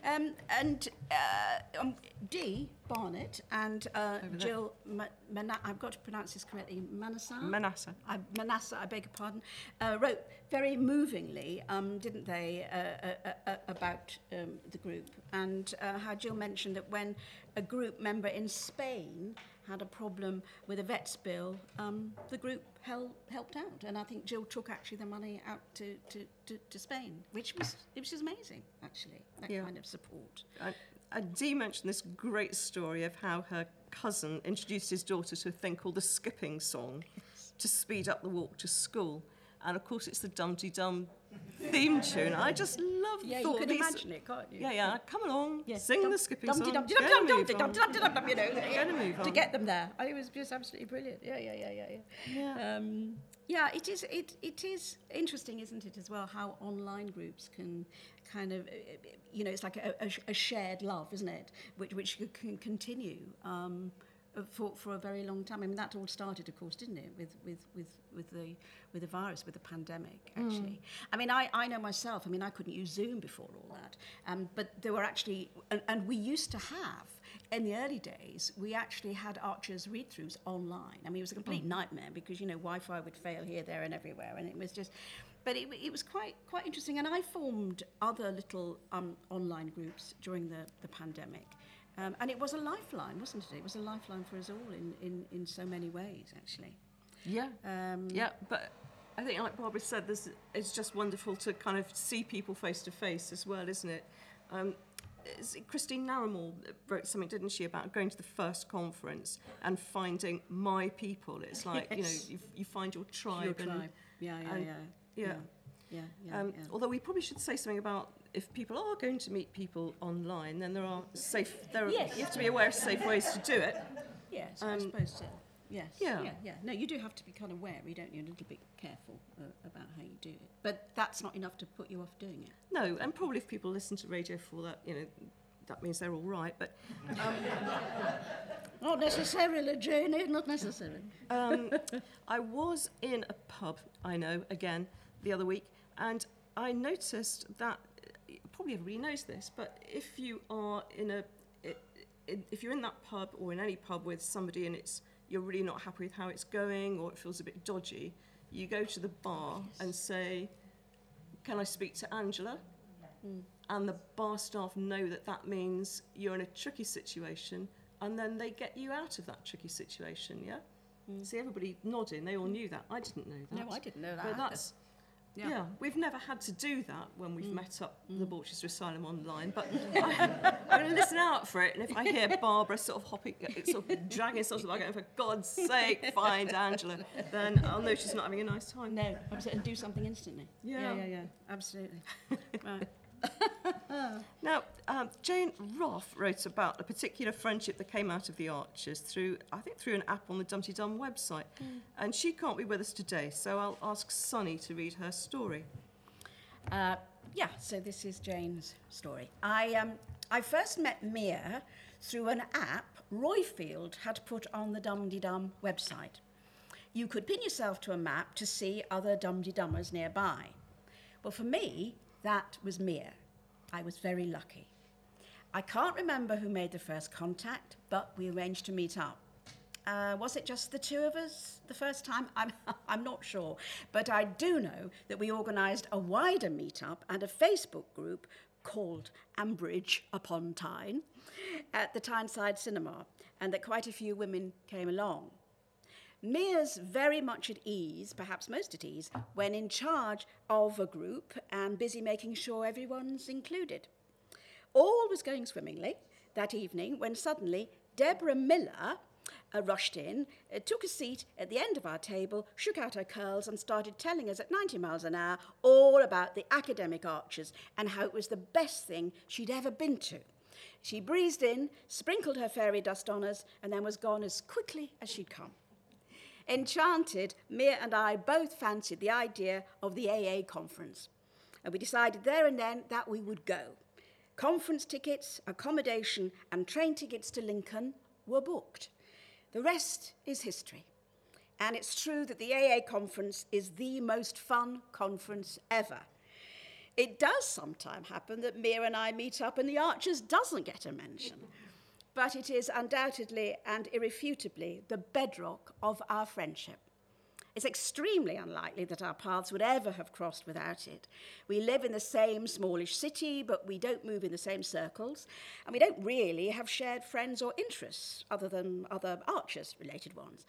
Um, and uh, um, Dee Barnett and uh, Jill, Ma- Mana- I've got to pronounce this correctly, Manasseh? Manasseh. I, Manasseh, I beg your pardon, uh, wrote very movingly, um, didn't they, uh, uh, uh, about um, the group, and how Jill mentioned that when a group member in Spain had a problem with a vet's bill, um, the group hel- helped out, and I think Jill took actually the money out to, to, to, to Spain, which was it was amazing, actually, that Yeah. kind of support. I, uh, Dee mentioned this great story of how her cousin introduced his daughter to a thing called the skipping song to speed up the walk to school. And of course, it's the Dum Dee Dum theme tune. I just love the Yeah, thought you can these- imagine it, can't you? Yeah, yeah, come along, Yeah. sing Dum- the skipping dum- song. dum- dum- dum- dum- dum- dum- dum- dum, you know, to get them there. I- It was just absolutely brilliant. Yeah, yeah, yeah, yeah, yeah. Yeah. Um, yeah, it is. It it is interesting, isn't it, as well, how online groups can kind of, you know, it's like a, a, a shared love, isn't it, which which can continue. Um, for, for a very long time. I mean, that all started, of course, didn't it, with, with, with, with, the, with the virus, with the pandemic, actually. I mean, I, I know myself, I mean, I couldn't use Zoom before all that, um, but there were actually, and, and we used to have, in the early days, we actually had Archer's read-throughs online. I mean, it was a complete nightmare because, you know, Wi-Fi would fail here, there and everywhere, and it was just... But it, it was quite quite interesting, and I formed other little um, online groups during the, the pandemic. Um, and it was a lifeline, wasn't it? It was a lifeline for us all in, in, in so many ways, actually. Yeah. Um, Yeah, but I think, like Barbara said, this it's just wonderful to kind of see people face to face as well, isn't it? Um, Christine Naramore wrote something, didn't she, about going to the first conference and finding my people. It's like you know, you, you find your tribe. Your and, tribe. Yeah, yeah, and- yeah. yeah. Yeah, yeah, Um, yeah. Although we probably should say something about if people are going to meet people online, then there are safe. There are, Yes. You have to be aware of safe ways to do it. Yes, I um, suppose so. Yes. yeah. yeah. Yeah. No, you do have to be kind of wary, don't you? A little bit careful uh, about how you do it. But that's not enough to put you off doing it. No, and probably if people listen to radio for that, you know, that means they're all right. But Not necessarily, Janie, not necessarily. Um, I was in a pub, I know, again, the other week, and I noticed that probably everybody knows this, but if you are in a if you're in that pub or in any pub with somebody and it's you're really not happy with how it's going or it feels a bit dodgy, you go to the bar and say, "Can I speak to Angela?" Mm. And the bar staff know that that means you're in a tricky situation, and then they get you out of that tricky situation. Yeah. Mm. See everybody nodding. They all knew that. I didn't know that. No, I didn't know that. But either. that's Yeah. we've never had to do that when we've met up the Borchester Asylum online, but I, I'm going to listen out for it. And if I hear Barbara sort of hopping, uh, sort of dragging sort of like, for God's sake, find Angela, then I'll know she's not having a nice time. No, absolutely, and do something instantly. Yeah. yeah, yeah, yeah absolutely. right. Now, um, Jane Roth wrote about a particular friendship that came out of the Archers through, I think, through an app on the Dumteedum website. And she can't be with us today, so I'll ask Sunny to read her story. Uh, yeah, so this is Jane's story. I, um, I first met Mia through an app Royfield had put on the Dum Dum website. You could pin yourself to a map to see other Dum Dummers nearby. Well, for me, that was Mia. I was very lucky. I can't remember who made the first contact, but we arranged to meet up. Uh, was it just the two of us the first time? I'm, I'm not sure. But I do know that we organised a wider meetup and a Facebook group called Ambridge upon Tyne at the Tyneside Cinema, and that quite a few women came along. Mia's very much at ease, perhaps most at ease, when in charge of a group and busy making sure everyone's included. All was going swimmingly that evening when suddenly Deborah Miller uh, rushed in, uh, took a seat at the end of our table, shook out her curls, and started telling us at 90 miles an hour all about the academic archers and how it was the best thing she'd ever been to. She breezed in, sprinkled her fairy dust on us, and then was gone as quickly as she'd come. Enchanted, Mia and I both fancied the idea of the AA conference, and we decided there and then that we would go. Conference tickets, accommodation, and train tickets to Lincoln were booked. The rest is history. And it's true that the AA conference is the most fun conference ever. It does sometimes happen that Mia and I meet up and the Archers doesn't get a mention but it is undoubtedly and irrefutably the bedrock of our friendship. It's extremely unlikely that our paths would ever have crossed without it. We live in the same smallish city, but we don't move in the same circles, and we don't really have shared friends or interests other than other archers related ones.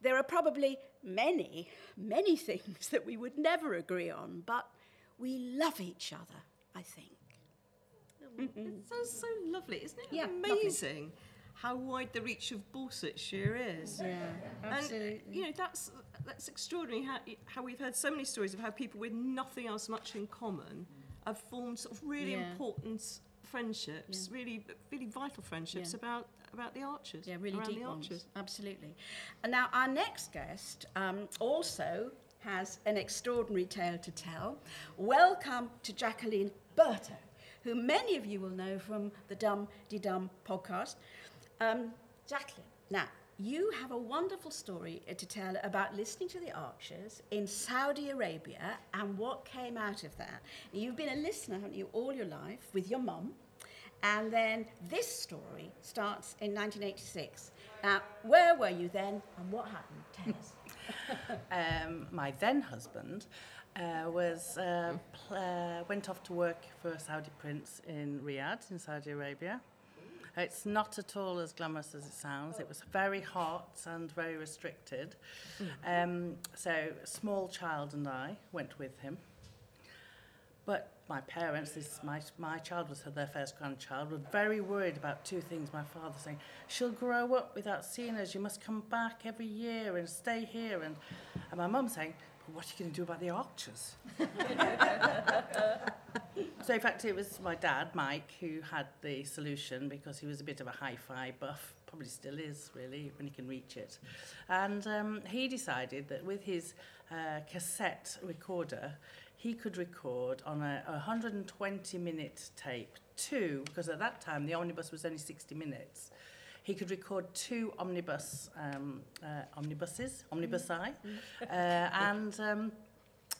There are probably many, many things that we would never agree on, but we love each other, I think. It sounds so lovely, isn't it? Yeah, amazing how wide the reach of Borsetshire is. Yeah, And you know that's that's extraordinary how, how we've heard so many stories of how people with nothing else much in common have formed sort of really Yeah. important friendships, really really vital friendships Yeah. about about the archers. Yeah, really deep the ones. Absolutely. And now our next guest um, also has an extraordinary tale to tell. Welcome to Jacqueline Berto, who many of you will know from the Dum De Dum podcast. Um, Jacqueline, now you have a wonderful story to tell about listening to the Archers in Saudi Arabia and what came out of that. You've been a listener, haven't you, all your life with your mum. And then this story starts in 1986. Now, where were you then and what happened? Tell us. um, my then husband uh, was uh, pl- uh, went off to work for a Saudi prince in Riyadh in Saudi Arabia. It's not at all as glamorous as it sounds. It was very hot and very restricted. Um, so, small child and I went with him. But my parents, this my my child was their first grandchild, were very worried about two things. My father saying, "She'll grow up without seeing us. You must come back every year and stay here." And, and my mum saying, "But what are you going to do about the archers?" so in fact, it was my dad, Mike, who had the solution because he was a bit of a hi-fi buff. Probably still is, really, when he can reach it. And um, he decided that with his uh, cassette recorder, he could record on a, a 120 minute tape two, because at that time the omnibus was only 60 minutes. He could record two omnibus um, uh, omnibuses, omnibusi, uh, and um,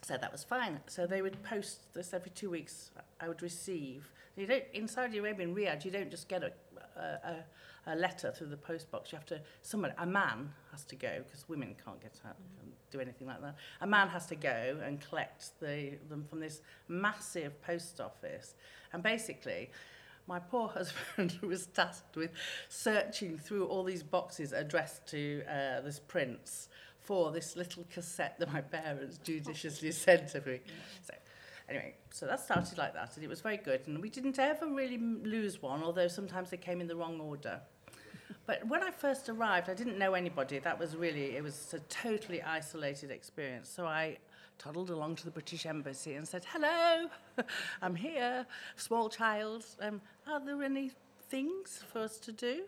so that was fine. So they would post this every two weeks. I would receive. You don't in Saudi Arabia in Riyadh. You don't just get a, a, a, letter through the post box. You have to. Someone, a man, has to go because women can't get out and do anything like that. A man has to go and collect the, them from this massive post office, and basically. My poor husband was tasked with searching through all these boxes addressed to uh, this prince for this little cassette that my parents judiciously sent to me. So, anyway, so that started like that, and it was very good. And we didn't ever really lose one, although sometimes they came in the wrong order. But when I first arrived, I didn't know anybody. That was really, it was a totally isolated experience. So I toddled along to the British Embassy and said, Hello, I'm here, small child. Um, are there any things for us to do?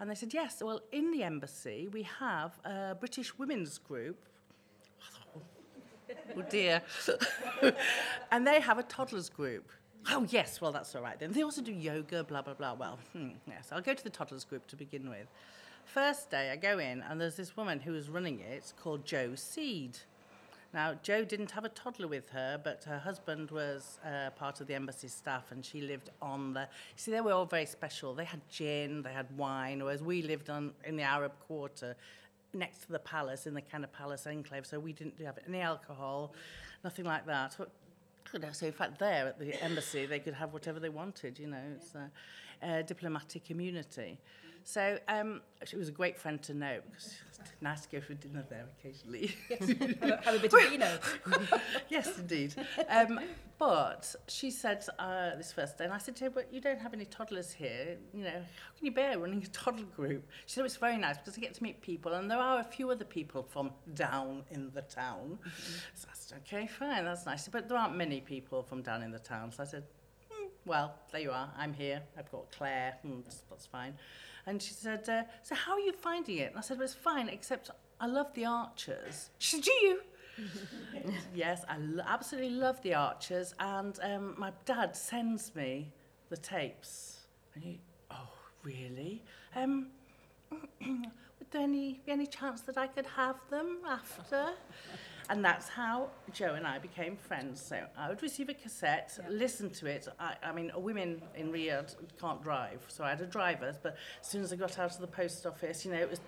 And they said, Yes, well, in the embassy, we have a British women's group. Oh dear. and they have a toddlers group. Oh, yes, well, that's all right then. They also do yoga, blah, blah, blah. Well, hmm, yes, I'll go to the toddlers group to begin with. First day, I go in, and there's this woman who is running it called Joe Seed. Now, Joe didn't have a toddler with her, but her husband was uh, part of the embassy staff, and she lived on the. See, they were all very special. They had gin, they had wine, whereas we lived on in the Arab Quarter, next to the palace in the kind of palace enclave. So we didn't have any alcohol, nothing like that. So in fact, there at the embassy, they could have whatever they wanted. You know, it's a, a diplomatic immunity. So um, she was a great friend to know because it's nice to go for dinner there occasionally. Have a bit of vino. yes, indeed. Um, but she said uh, this first day, and I said to her, but you don't have any toddlers here. You know, how can you bear running a toddler group? She said, it's very nice because I get to meet people, and there are a few other people from down in the town. Mm-hmm. So I said, okay, fine, that's nice. But there aren't many people from down in the town. So I said, hmm, well, there you are. I'm here. I've got Claire. Hmm, that's, that's fine. And she said, uh, so how are you finding it? And I said, well, it's fine, except I love the archers. She said, do you? yes, I l- absolutely love the archers. And um, my dad sends me the tapes. And oh, really? Um, would there any, be any chance that I could have them after? And that's how Joe and I became friends. So I would receive a cassette, yeah. listen to it. I, I mean, women in Riyadh can't drive, so I had a driver. But as soon as I got out of the post office, you know, it was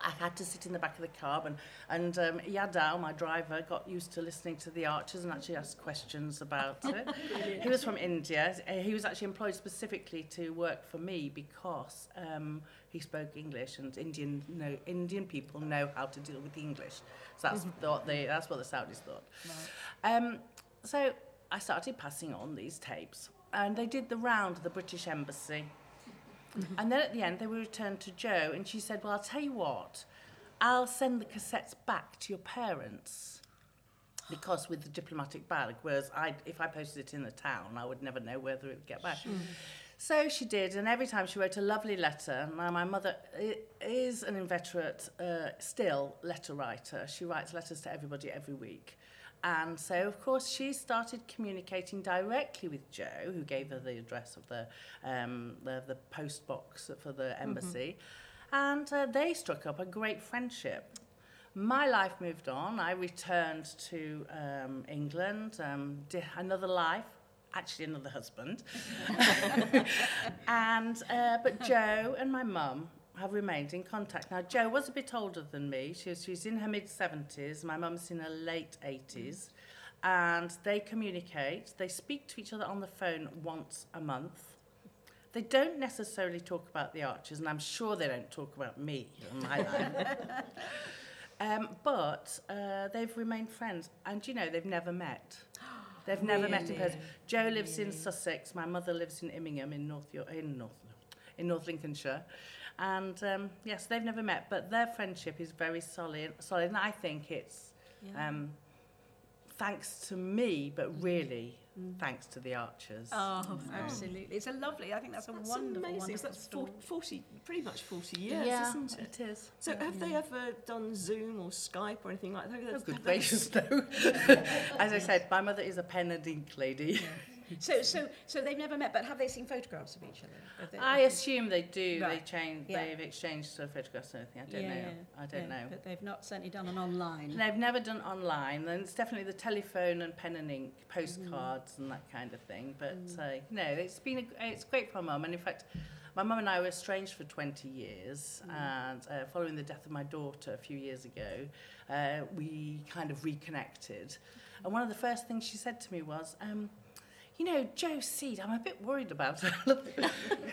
I had to sit in the back of the car and, and um, Yadao, my driver, got used to listening to the Archers and actually asked questions about it. he was from India. He was actually employed specifically to work for me because um, he spoke English and Indian, know, Indian people know how to deal with English. So that's, mm-hmm. what, they, that's what the Saudis thought. Right. Um, so I started passing on these tapes and they did the round of the British Embassy Mm-hmm. And then at the end, they were returned to Joe, and she said, Well, I'll tell you what, I'll send the cassettes back to your parents. Because with the diplomatic bag, whereas I, if I posted it in the town, I would never know whether it would get back. Sure. So she did, and every time she wrote a lovely letter. Now, my mother is an inveterate, uh, still letter writer. She writes letters to everybody every week. And so, of course, she started communicating directly with Joe, who gave her the address of the, um, the, the post box for the embassy. Mm-hmm. And uh, they struck up a great friendship. My life moved on. I returned to um, England, um, another life, actually another husband. and uh, but Joe and my mum have remained in contact. Now, Jo was a bit older than me. She was, she's in her mid 70s. My mum's in her late 80s. And they communicate. They speak to each other on the phone once a month. They don't necessarily talk about the archers, and I'm sure they don't talk about me my life. Um, but uh, they've remained friends. And, you know, they've never met. They've really? never met in person. Joe lives really? in Sussex. My mother lives in Immingham in North, York, in North, in North Lincolnshire. And um, yes, they've never met, but their friendship is very solid. Solid, and I think it's yeah. um, thanks to me, but really mm. thanks to the Archers. Oh, so. absolutely! It's a lovely. I think that's a that's wonderful, amazing. wonderful that's story. 40, pretty much forty years, yeah, isn't it? It is. So, have yeah. they ever done Zoom or Skype or anything like that? Oh, good gracious, no. As I said, my mother is a pen and ink lady. So, so, so they've never met, but have they seen photographs of each other? They, I assume they do. Right. They change. Yeah. They've exchanged sort of photographs and everything. I don't yeah, know. Yeah. I don't know. But they've not certainly done an online. They've never done online. Then it's definitely the telephone and pen and ink, postcards mm. and that kind of thing. But mm. uh, no, it's been a, it's great for mum. And in fact. My mum and I were estranged for 20 years, mm. and uh, following the death of my daughter a few years ago, uh, we kind of reconnected. And one of the first things she said to me was, um, you know, Joe Seed, I'm a bit worried about her.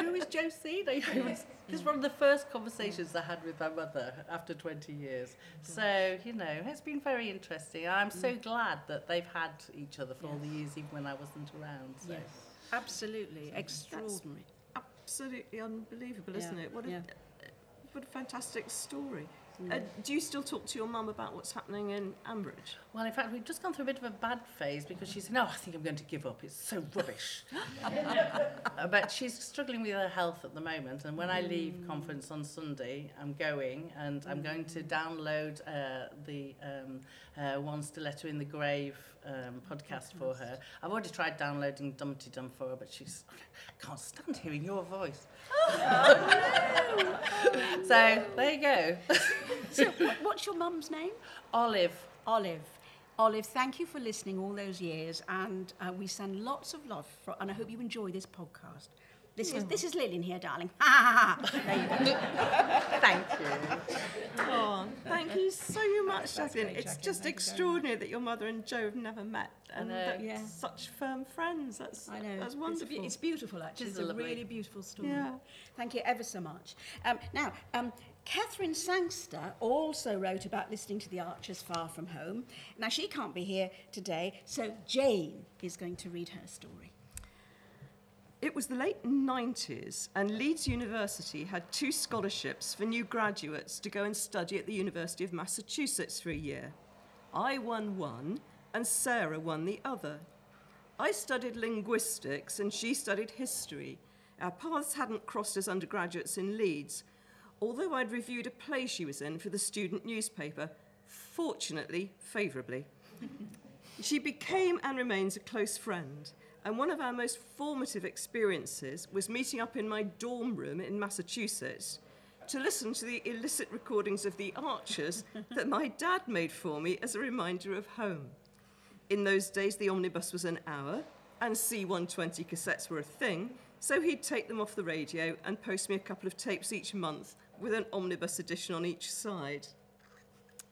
Who is Joe Seed? This is one of the first conversations I had with my mother after 20 years. Mm. So, you know, it's been very interesting. I'm so mm. glad that they've had each other for all the years, even when I wasn't around. So. Yes, absolutely. Extraordinary. Absolutely unbelievable, isn't Yeah, it? What a, yeah. Uh, what a fantastic story. Uh, do you still talk to your mum about what's happening in Ambridge? Well, in fact, we've just gone through a bit of a bad phase because she said, no, I think I'm going to give up. It's so rubbish. But she's struggling with her health at the moment. And when I leave conference on Sunday, I'm going and I'm going to download uh, the um, uh, One Stiletto in the Grave um, podcast for her. I've already tried downloading Dumteedum for her, but she's, I can't stand hearing your voice. so there you go. So, what's your mum's name? Olive. Olive. Olive, thank you for listening all those years, and uh, we send lots of love, for, and I hope you enjoy this podcast. This is this is Lilian here, darling. Ha ha ha! Thank you. Oh, thank you so much, Jacqueline. It's just extraordinary that your mother and Joe have never met and know. that Yeah. such firm friends. That's I know. That's It's, wonderful. be- it's beautiful, actually. It is It's a lovely. really beautiful story. Yeah. Thank you ever so much. Um, now, um, Catherine Sangster also wrote about listening to the Archers far from home. Now, she can't be here today, so Jane is going to read her story. It was the late 90s, and Leeds University had two scholarships for new graduates to go and study at the University of Massachusetts for a year. I won one, and Sarah won the other. I studied linguistics, and she studied history. Our paths hadn't crossed as undergraduates in Leeds, although I'd reviewed a play she was in for the student newspaper, fortunately, favourably. She became and remains a close friend. And one of our most formative experiences was meeting up in my dorm room in Massachusetts to listen to the illicit recordings of the Archers that my dad made for me as a reminder of home. In those days, the omnibus was an hour, and C120 cassettes were a thing, so he'd take them off the radio and post me a couple of tapes each month with an omnibus edition on each side.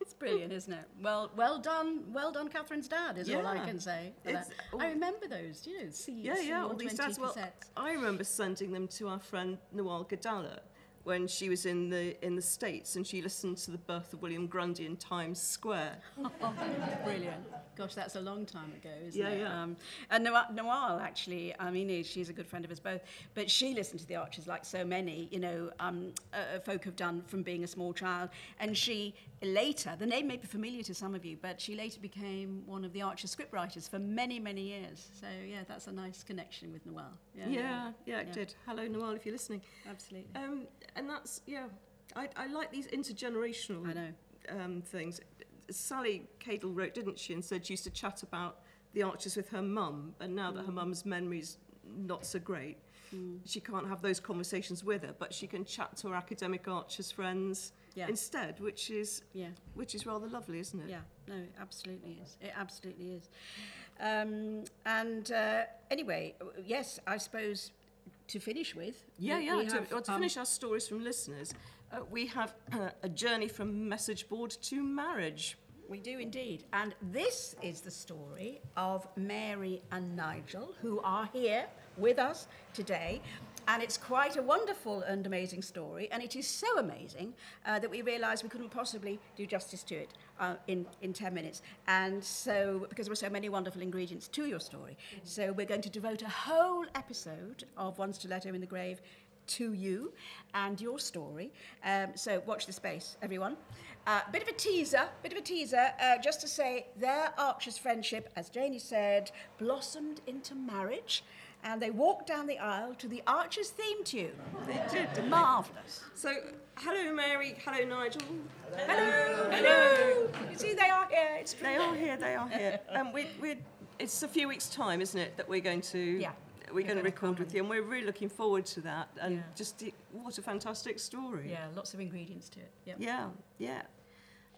It's brilliant, isn't it? Well, well done, well done, Catherine's dad. Is all I can say. for uh, I remember those. You know, C, Yeah, yeah, all these C120 dads. Well. I remember sending them to our friend Nawal Gadalla when she was in the in the States and she listened to the birth of William Grundy in Times Square. Brilliant. Gosh, that's a long time ago, isn't Yeah, it? yeah. Um, and Nawal, actually, I mean, she's a good friend of us both, but she listened to the Archers like so many, you know, um, uh, folk have done from being a small child. And she later, the name may be familiar to some of you, but she later became one of the Archers scriptwriters for many, many years. So, yeah, that's a nice connection with Nawal. Yeah, Yeah, yeah, it Yeah. did. Hello, Nawal, if you're listening. absolutely. Um, and that's yeah, I, I like these intergenerational I know. um, things. Sally Cadle wrote, didn't she, and said she used to chat about the Archers with her mum, and now that her mum's memory's not so great, she can't have those conversations with her, but she can chat to her academic Archers friends Yeah. instead, which is Yeah. which is rather lovely, isn't it? Yeah, no, it absolutely is. It absolutely is. Um, and uh, anyway, yes, I suppose to finish with. Yeah, we- yeah. we to, have, to um, finish our stories from listeners, uh, we have uh, a journey from message board to marriage. We do indeed. And this is the story of Mary and Nigel, who are here with us today. And it's quite a wonderful and amazing story. And it is so amazing uh, that we realised we couldn't possibly do justice to it uh, in, in 10 minutes. And so, because there were so many wonderful ingredients to your story. So, we're going to devote a whole episode of One Stiletto in the Grave to you and your story. Um, so watch the space, everyone. Uh, bit of a teaser, bit of a teaser, uh, just to say their Archer's friendship, as Janie said, blossomed into marriage. And they walked down the aisle to the Archer's theme tune. They did. Marvellous. So, hello, Mary. Hello, Nigel. Hello, hello. You see, they are here. It's. They are here. They are here. Um, we, we, it's a few weeks' time, isn't it, that we're going to Yeah. We're going to record with you, and we're really looking forward to that. And Yeah. just what a fantastic story. Yeah, lots of ingredients to it. Yep. Yeah, yeah.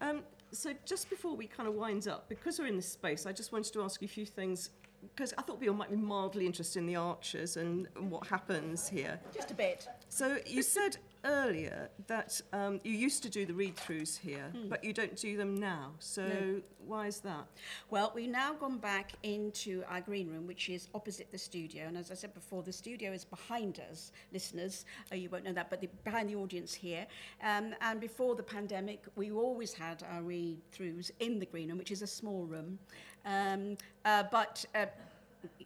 Um, so just before we kind of wind up, because we're in this space, I just wanted to ask you a few things because I thought people might be mildly interested in the archers and, and what happens here. Just a bit. So you said earlier that um, you used to do the read-throughs here, but you don't do them now. So No. why is that? Well, we've now gone back into our green room, which is opposite the studio. And as I said before, the studio is behind us, listeners. Uh, you won't know that, but the, behind the audience here. Um, and before the pandemic, we always had our read throughs in the green room, which is a small room. Um, uh, but uh,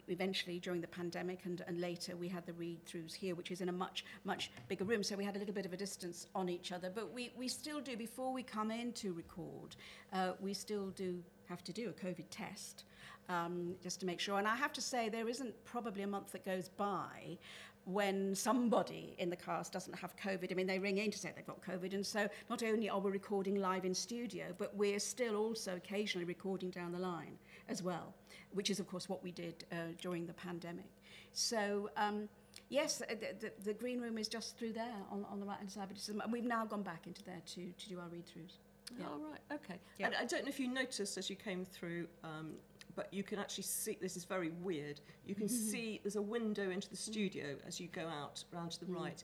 eventually during the pandemic and, and later we had the read throughs here which is in a much much bigger room. So we had a little bit of a distance on each other but we, we still do before we come in to record uh, we still do have to do a covid test um, just to make sure. And i have to say there isn't probably a month that goes by when somebody in the cast doesn't have COVID. I mean, they ring in to say they've got COVID, and so not only are we recording live in studio, but we're still also occasionally recording down the line as well, which is, of course, what we did uh, during the pandemic. So, um, yes, the, the, the green room is just through there on, on the right hand side, but it's, and we've now gone back into there to, to do our read throughs. Yeah. Oh, right, okay. Yeah. And I don't know if you noticed as you came through, um, but you can actually see, this is very weird, you can see there's a window into the studio as you go out round to the right.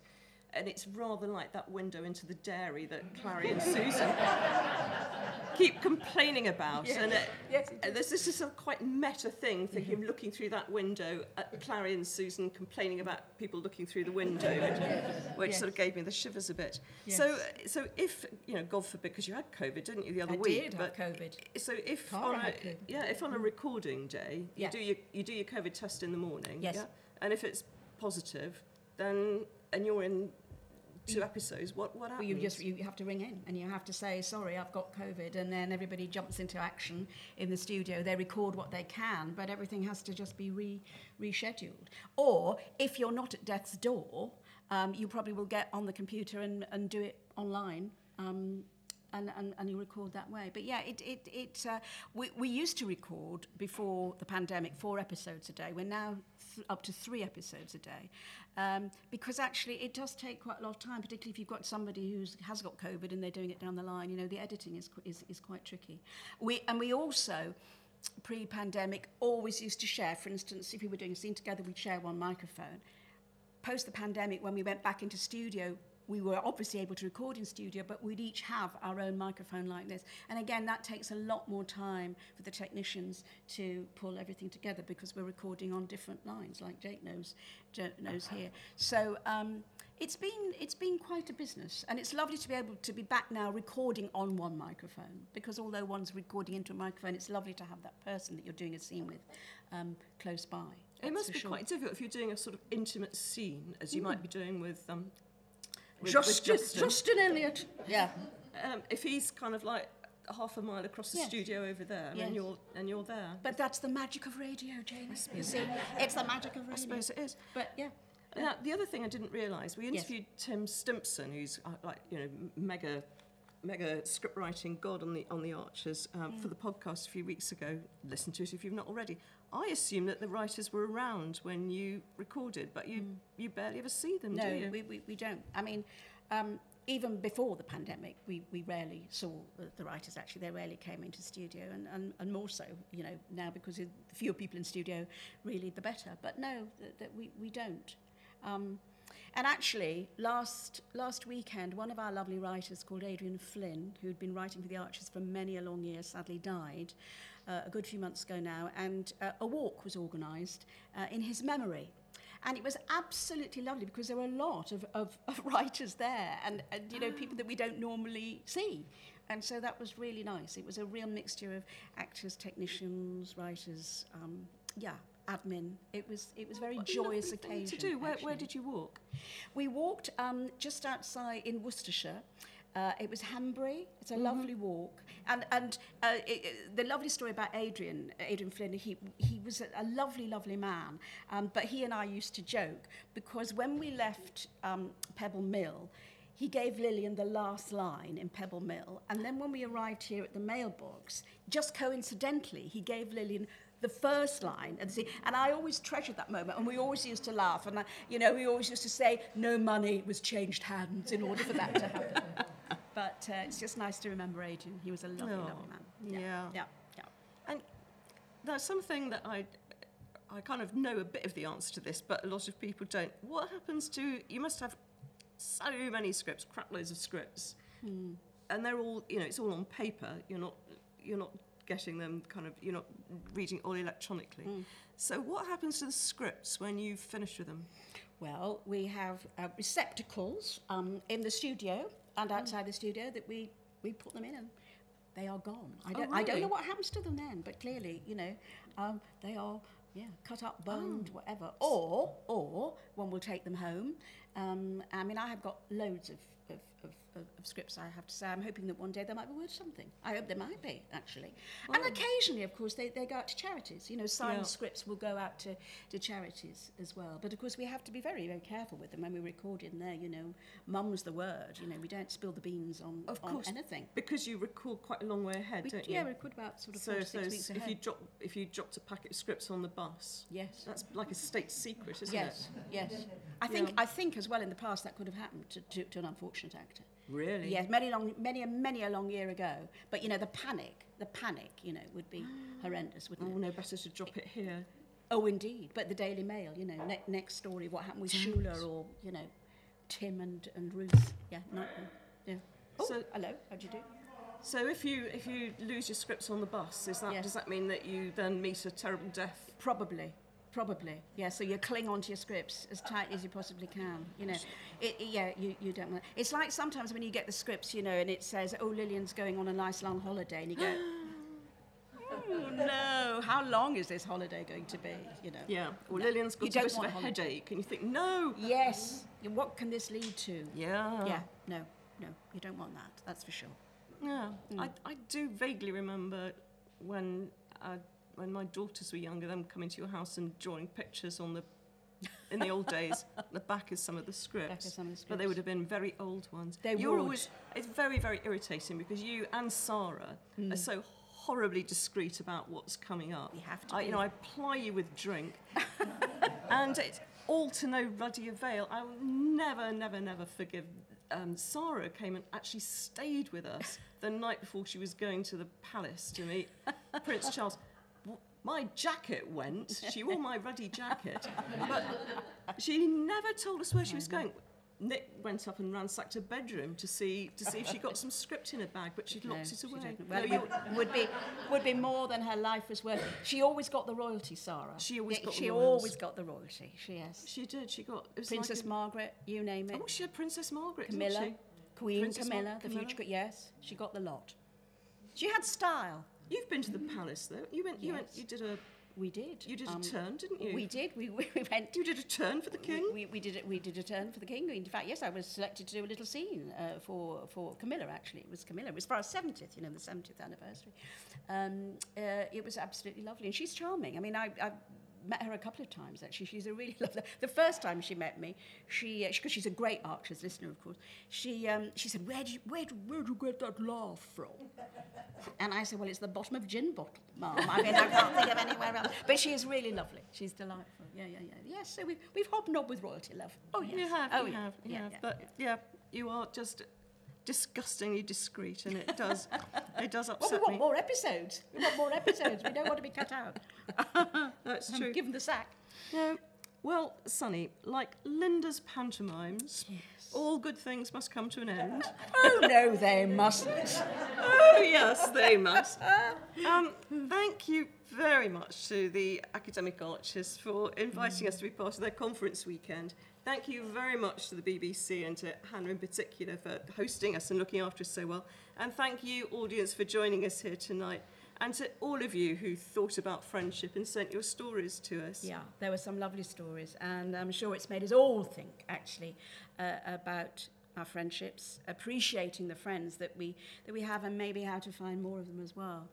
And it's rather like that window into the dairy that Clarrie and Susan keep complaining about. Yes. And it, Yes, it uh, there's this is a quite meta thing, thinking, of looking through that window at Clarrie and Susan complaining about people looking through the window, which, which sort of gave me the shivers a bit. So, Yes. uh, so if you know, God forbid, because you had COVID, didn't you, the other I week? did but have COVID. so if Cara on a, yeah, if on a recording day you do your you do your COVID test in the morning, Yes. yeah, and if it's positive, then and you're in two episodes, what what Well, happens? you just you have to ring in and you have to say sorry I've got COVID and then everybody jumps into action in the studio they record what they can but everything has to just be re- rescheduled or if you're not at death's door um, you probably will get on the computer and, and do it online um, and, and, and you record that way. But yeah, it, it, it, uh, we, we used to record before the pandemic four episodes a day. We're now th- up to three episodes a day um, because actually it does take quite a lot of time, particularly if you've got somebody who has got COVID and they're doing it down the line. You know, the editing is, is, is quite tricky. We, and we also, pre-pandemic, always used to share. For instance, if we were doing a scene together, we'd share one microphone post the pandemic, when we went back into studio, we were obviously able to record in studio, but we'd each have our own microphone like this. And again, that takes a lot more time for the technicians to pull everything together because we're recording on different lines, like Jake knows, Jake knows here. So um, it's been it's been quite a business, and it's lovely to be able to be back now recording on one microphone because although one's recording into a microphone, it's lovely to have that person that you're doing a scene with um, close by. It must be sure. quite difficult if you're doing a sort of intimate scene, as you might be doing with um, with, with Justin, Justin. Justin Elliott. Yeah. Um, if he's kind of like half a mile across the Yes. studio over there, Yes. and you're and you're there. But that's the magic of radio, James. You see, it's the magic of radio. I suppose it is. But yeah, Now, the other thing I didn't realise, we Yes. interviewed Tim Stimpson, who's uh, like you know mega, mega script writing god on the on the Archers um, for the podcast a few weeks ago. Listen to it if you've not already. I assume that the writers were around when you recorded, but you you barely ever see them, no, do you? we, we, we don't. I mean, um, even before the pandemic, we, we rarely saw the, the writers. Actually, they rarely came into studio, and, and, and more so, you know, now because the fewer people in studio, really the better. But no, that, that we, we don't. Um, and actually, last last weekend, one of our lovely writers called Adrian Flynn, who'd been writing for the Archers for many a long year, sadly died uh, a good few months ago now, and uh, a walk was organised uh, in his memory. And it was absolutely lovely because there were a lot of, of, of writers there and, and, you know, people that we don't normally see. And so that was really nice. It was a real mixture of actors, technicians, writers, um, yeah, admin. It was, it was a very What joyous occasion. to do. Where, where did you walk? We walked um, just outside in Worcestershire. Uh, it was Hanbury. It's a Mm-hmm. lovely walk, and and uh, it, it- the lovely story about Adrian, Adrian Flynn. He he was a, a lovely, lovely man. Um, but he and I used to joke because when we left um, Pebble Mill, he gave Lilian the last line in Pebble Mill, and then when we arrived here at the mailbox, just coincidentally, he gave Lilian the first line and see and I always treasured that moment and we always used to laugh and I, you know we always used to say no money was changed hands in order for that to happen but uh, it's just nice to remember Adrian he was a lovely Oh, lovely man yeah. yeah yeah And there's something that I, I kind of know a bit of the answer to this, but a lot of people don't. What happens to you? Must have so many scripts, crap loads of scripts, and they're all you know it's all on paper. You're not you're not getting them kind of you're not reading all electronically. So what happens to the scripts when you've finished with them? Well, we have uh, receptacles um, in the studio and outside the studio that we, we put them in and they are gone. I Oh, don't, I don't know what happens to them then, but clearly, you know, um, they are yeah, cut up, boned, whatever. Or, or one will take them home. Um, I mean, I have got loads of, of, of, of, of scripts, I have to say. I'm hoping that one day they might be worth something. I hope they might be, actually. And occasionally, of course, they, they go out to charities. You know, signed Yeah. scripts will go out to, to charities as well. But of course, we have to be very, very careful with them when we record in there. You know, mum's the word. You know, we don't spill the beans on, Of on course, anything. because you record quite a long way ahead, We, don't yeah, you? we record about sort of so, four so six weeks if ahead. you drop if you dropped a packet of scripts on the bus, yes. that's like a state secret, isn't Yes, it? yes. I think Yeah. I think as well in the past that could have happened to, to, to an unfortunate actor. Really? Yes, many long, many, many a long year ago. But you know, the panic, the panic, you know, would be horrendous, Oh, wouldn't it? Oh no, better to drop it here. Oh, indeed. But the Daily Mail, you know, ne- next story, what happened with Shula or you know, Tim and, and Ruth. Yeah, no, yeah. Oh, So- hello. How'd you do? So if you if you lose your scripts on the bus, is that Yes. does that mean that you then meet a terrible death? Probably. Probably, yeah. So you cling onto your scripts as tightly as you possibly can. You know, it, it- yeah. You, you don't. want It's like sometimes when you get the scripts, you know, and it says, "Oh, Lilian's going on a nice long holiday," and you go, "Oh no, how long is this holiday going to be?" You know. Yeah. Or No, Lilian's you got a don't bit of a holiday. headache, and you think, no. Yes. What can this lead to? Yeah. Yeah. No. No. You don't want that. That's for sure. Yeah. I, mm. I do vaguely remember when when my daughters were younger, them coming to your house and drawing pictures on the in the old days, the back is some of the scripts. Some of the But they would have been very old ones. They You're would. always it's very very irritating because you and Sarah Hmm. are so horribly discreet about what's coming up. You have to I, you know, I ply you with drink, and it's all to no ruddy avail. I will never, never, never forgive. Um, Sarah came and actually stayed with us the night before she was going to the palace to meet Prince Charles. My jacket went. She wore my ruddy jacket, but she never told us where she was going. Nick went up and ransacked her bedroom to see to see if she got some script in her bag, but she'd No, locked it away. No, Well, it would be would be more than her life was worth. She always got the royalty, Sarah. She always Yeah, got the She royals. always got the royalty. She has. She did. She got Princess like a- Margaret, you name it. Oh, she had Princess Margaret, didn't Camilla, she? Queen Princess Mar- Camilla, the Camilla? future. Yes, she got the lot. She had style. You've been to the palace, though. You went. You went. You did a. We did. You did Um, a turn, didn't you? We did. We, we we went. You did a turn for the king. We, we did it. We did a turn for the king. In fact, yes, I was selected to do a little scene uh, for for Camilla. Actually, it was Camilla. It was for our seventieth, you know, the seventieth anniversary. Um, uh, it was absolutely lovely, and she's charming. I mean, I. I Met her a couple of times actually. She's a really lovely. The first time she met me, she because she's a great Archer's listener, of course. She um, she said, "Where do you, where do, where do you get that laugh from?" And I said, "Well, it's the bottom of gin bottle, Mum. I mean, I can't think of anywhere else." But she is really lovely. She's delightful. Yeah, yeah, yeah. Yes, so we've we've hobnobbed with royalty, love. Oh yes. You have. Oh you yeah. have. You yeah, have. yeah. But yeah, you are just disgustingly discreet, and it does. it does upset Well, we want me. more episodes. We want more episodes. We don't want to be cut out. That's true. Give them the sack. No. Well, Sunny, like Linda's pantomimes, all good things must come to an end. Oh no, they mustn't. oh, yes, they must. Um, thank you very much to the Academic Archers for inviting us to be part of their conference weekend. Thank you very much to the BBC and to Hannah in particular for hosting us and looking after us so well. And thank you, audience, for joining us here tonight. And to all of you who thought about friendship and sent your stories to us. Yeah, there were some lovely stories, and I'm sure it's made us all think actually uh, about our friendships, appreciating the friends that we that we have, and maybe how to find more of them as well.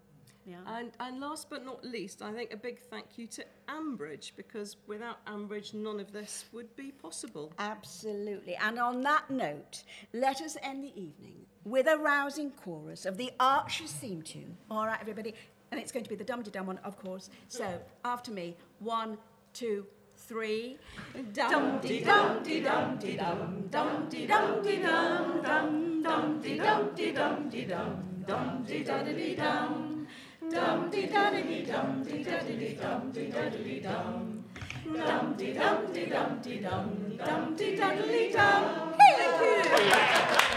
Yeah. And, and last but not least, I think a big thank you to Ambridge because without Ambridge, none of this would be possible. Absolutely. And on that note, let us end the evening with a rousing chorus of the Archers theme tune. All right, everybody. And it's going to be the Dum Dum one, of course. So after me, one, two, three. Dum dee dum dee dum dee dum dum dee dum dee dum dum dum dee dum dee dum dee dum dum dee da dee dum dum Dum dee dum dee dum dee dum dee dum dee dum. Dum dee dum dee dum dee dum dum dee dum dee dum. Thank you.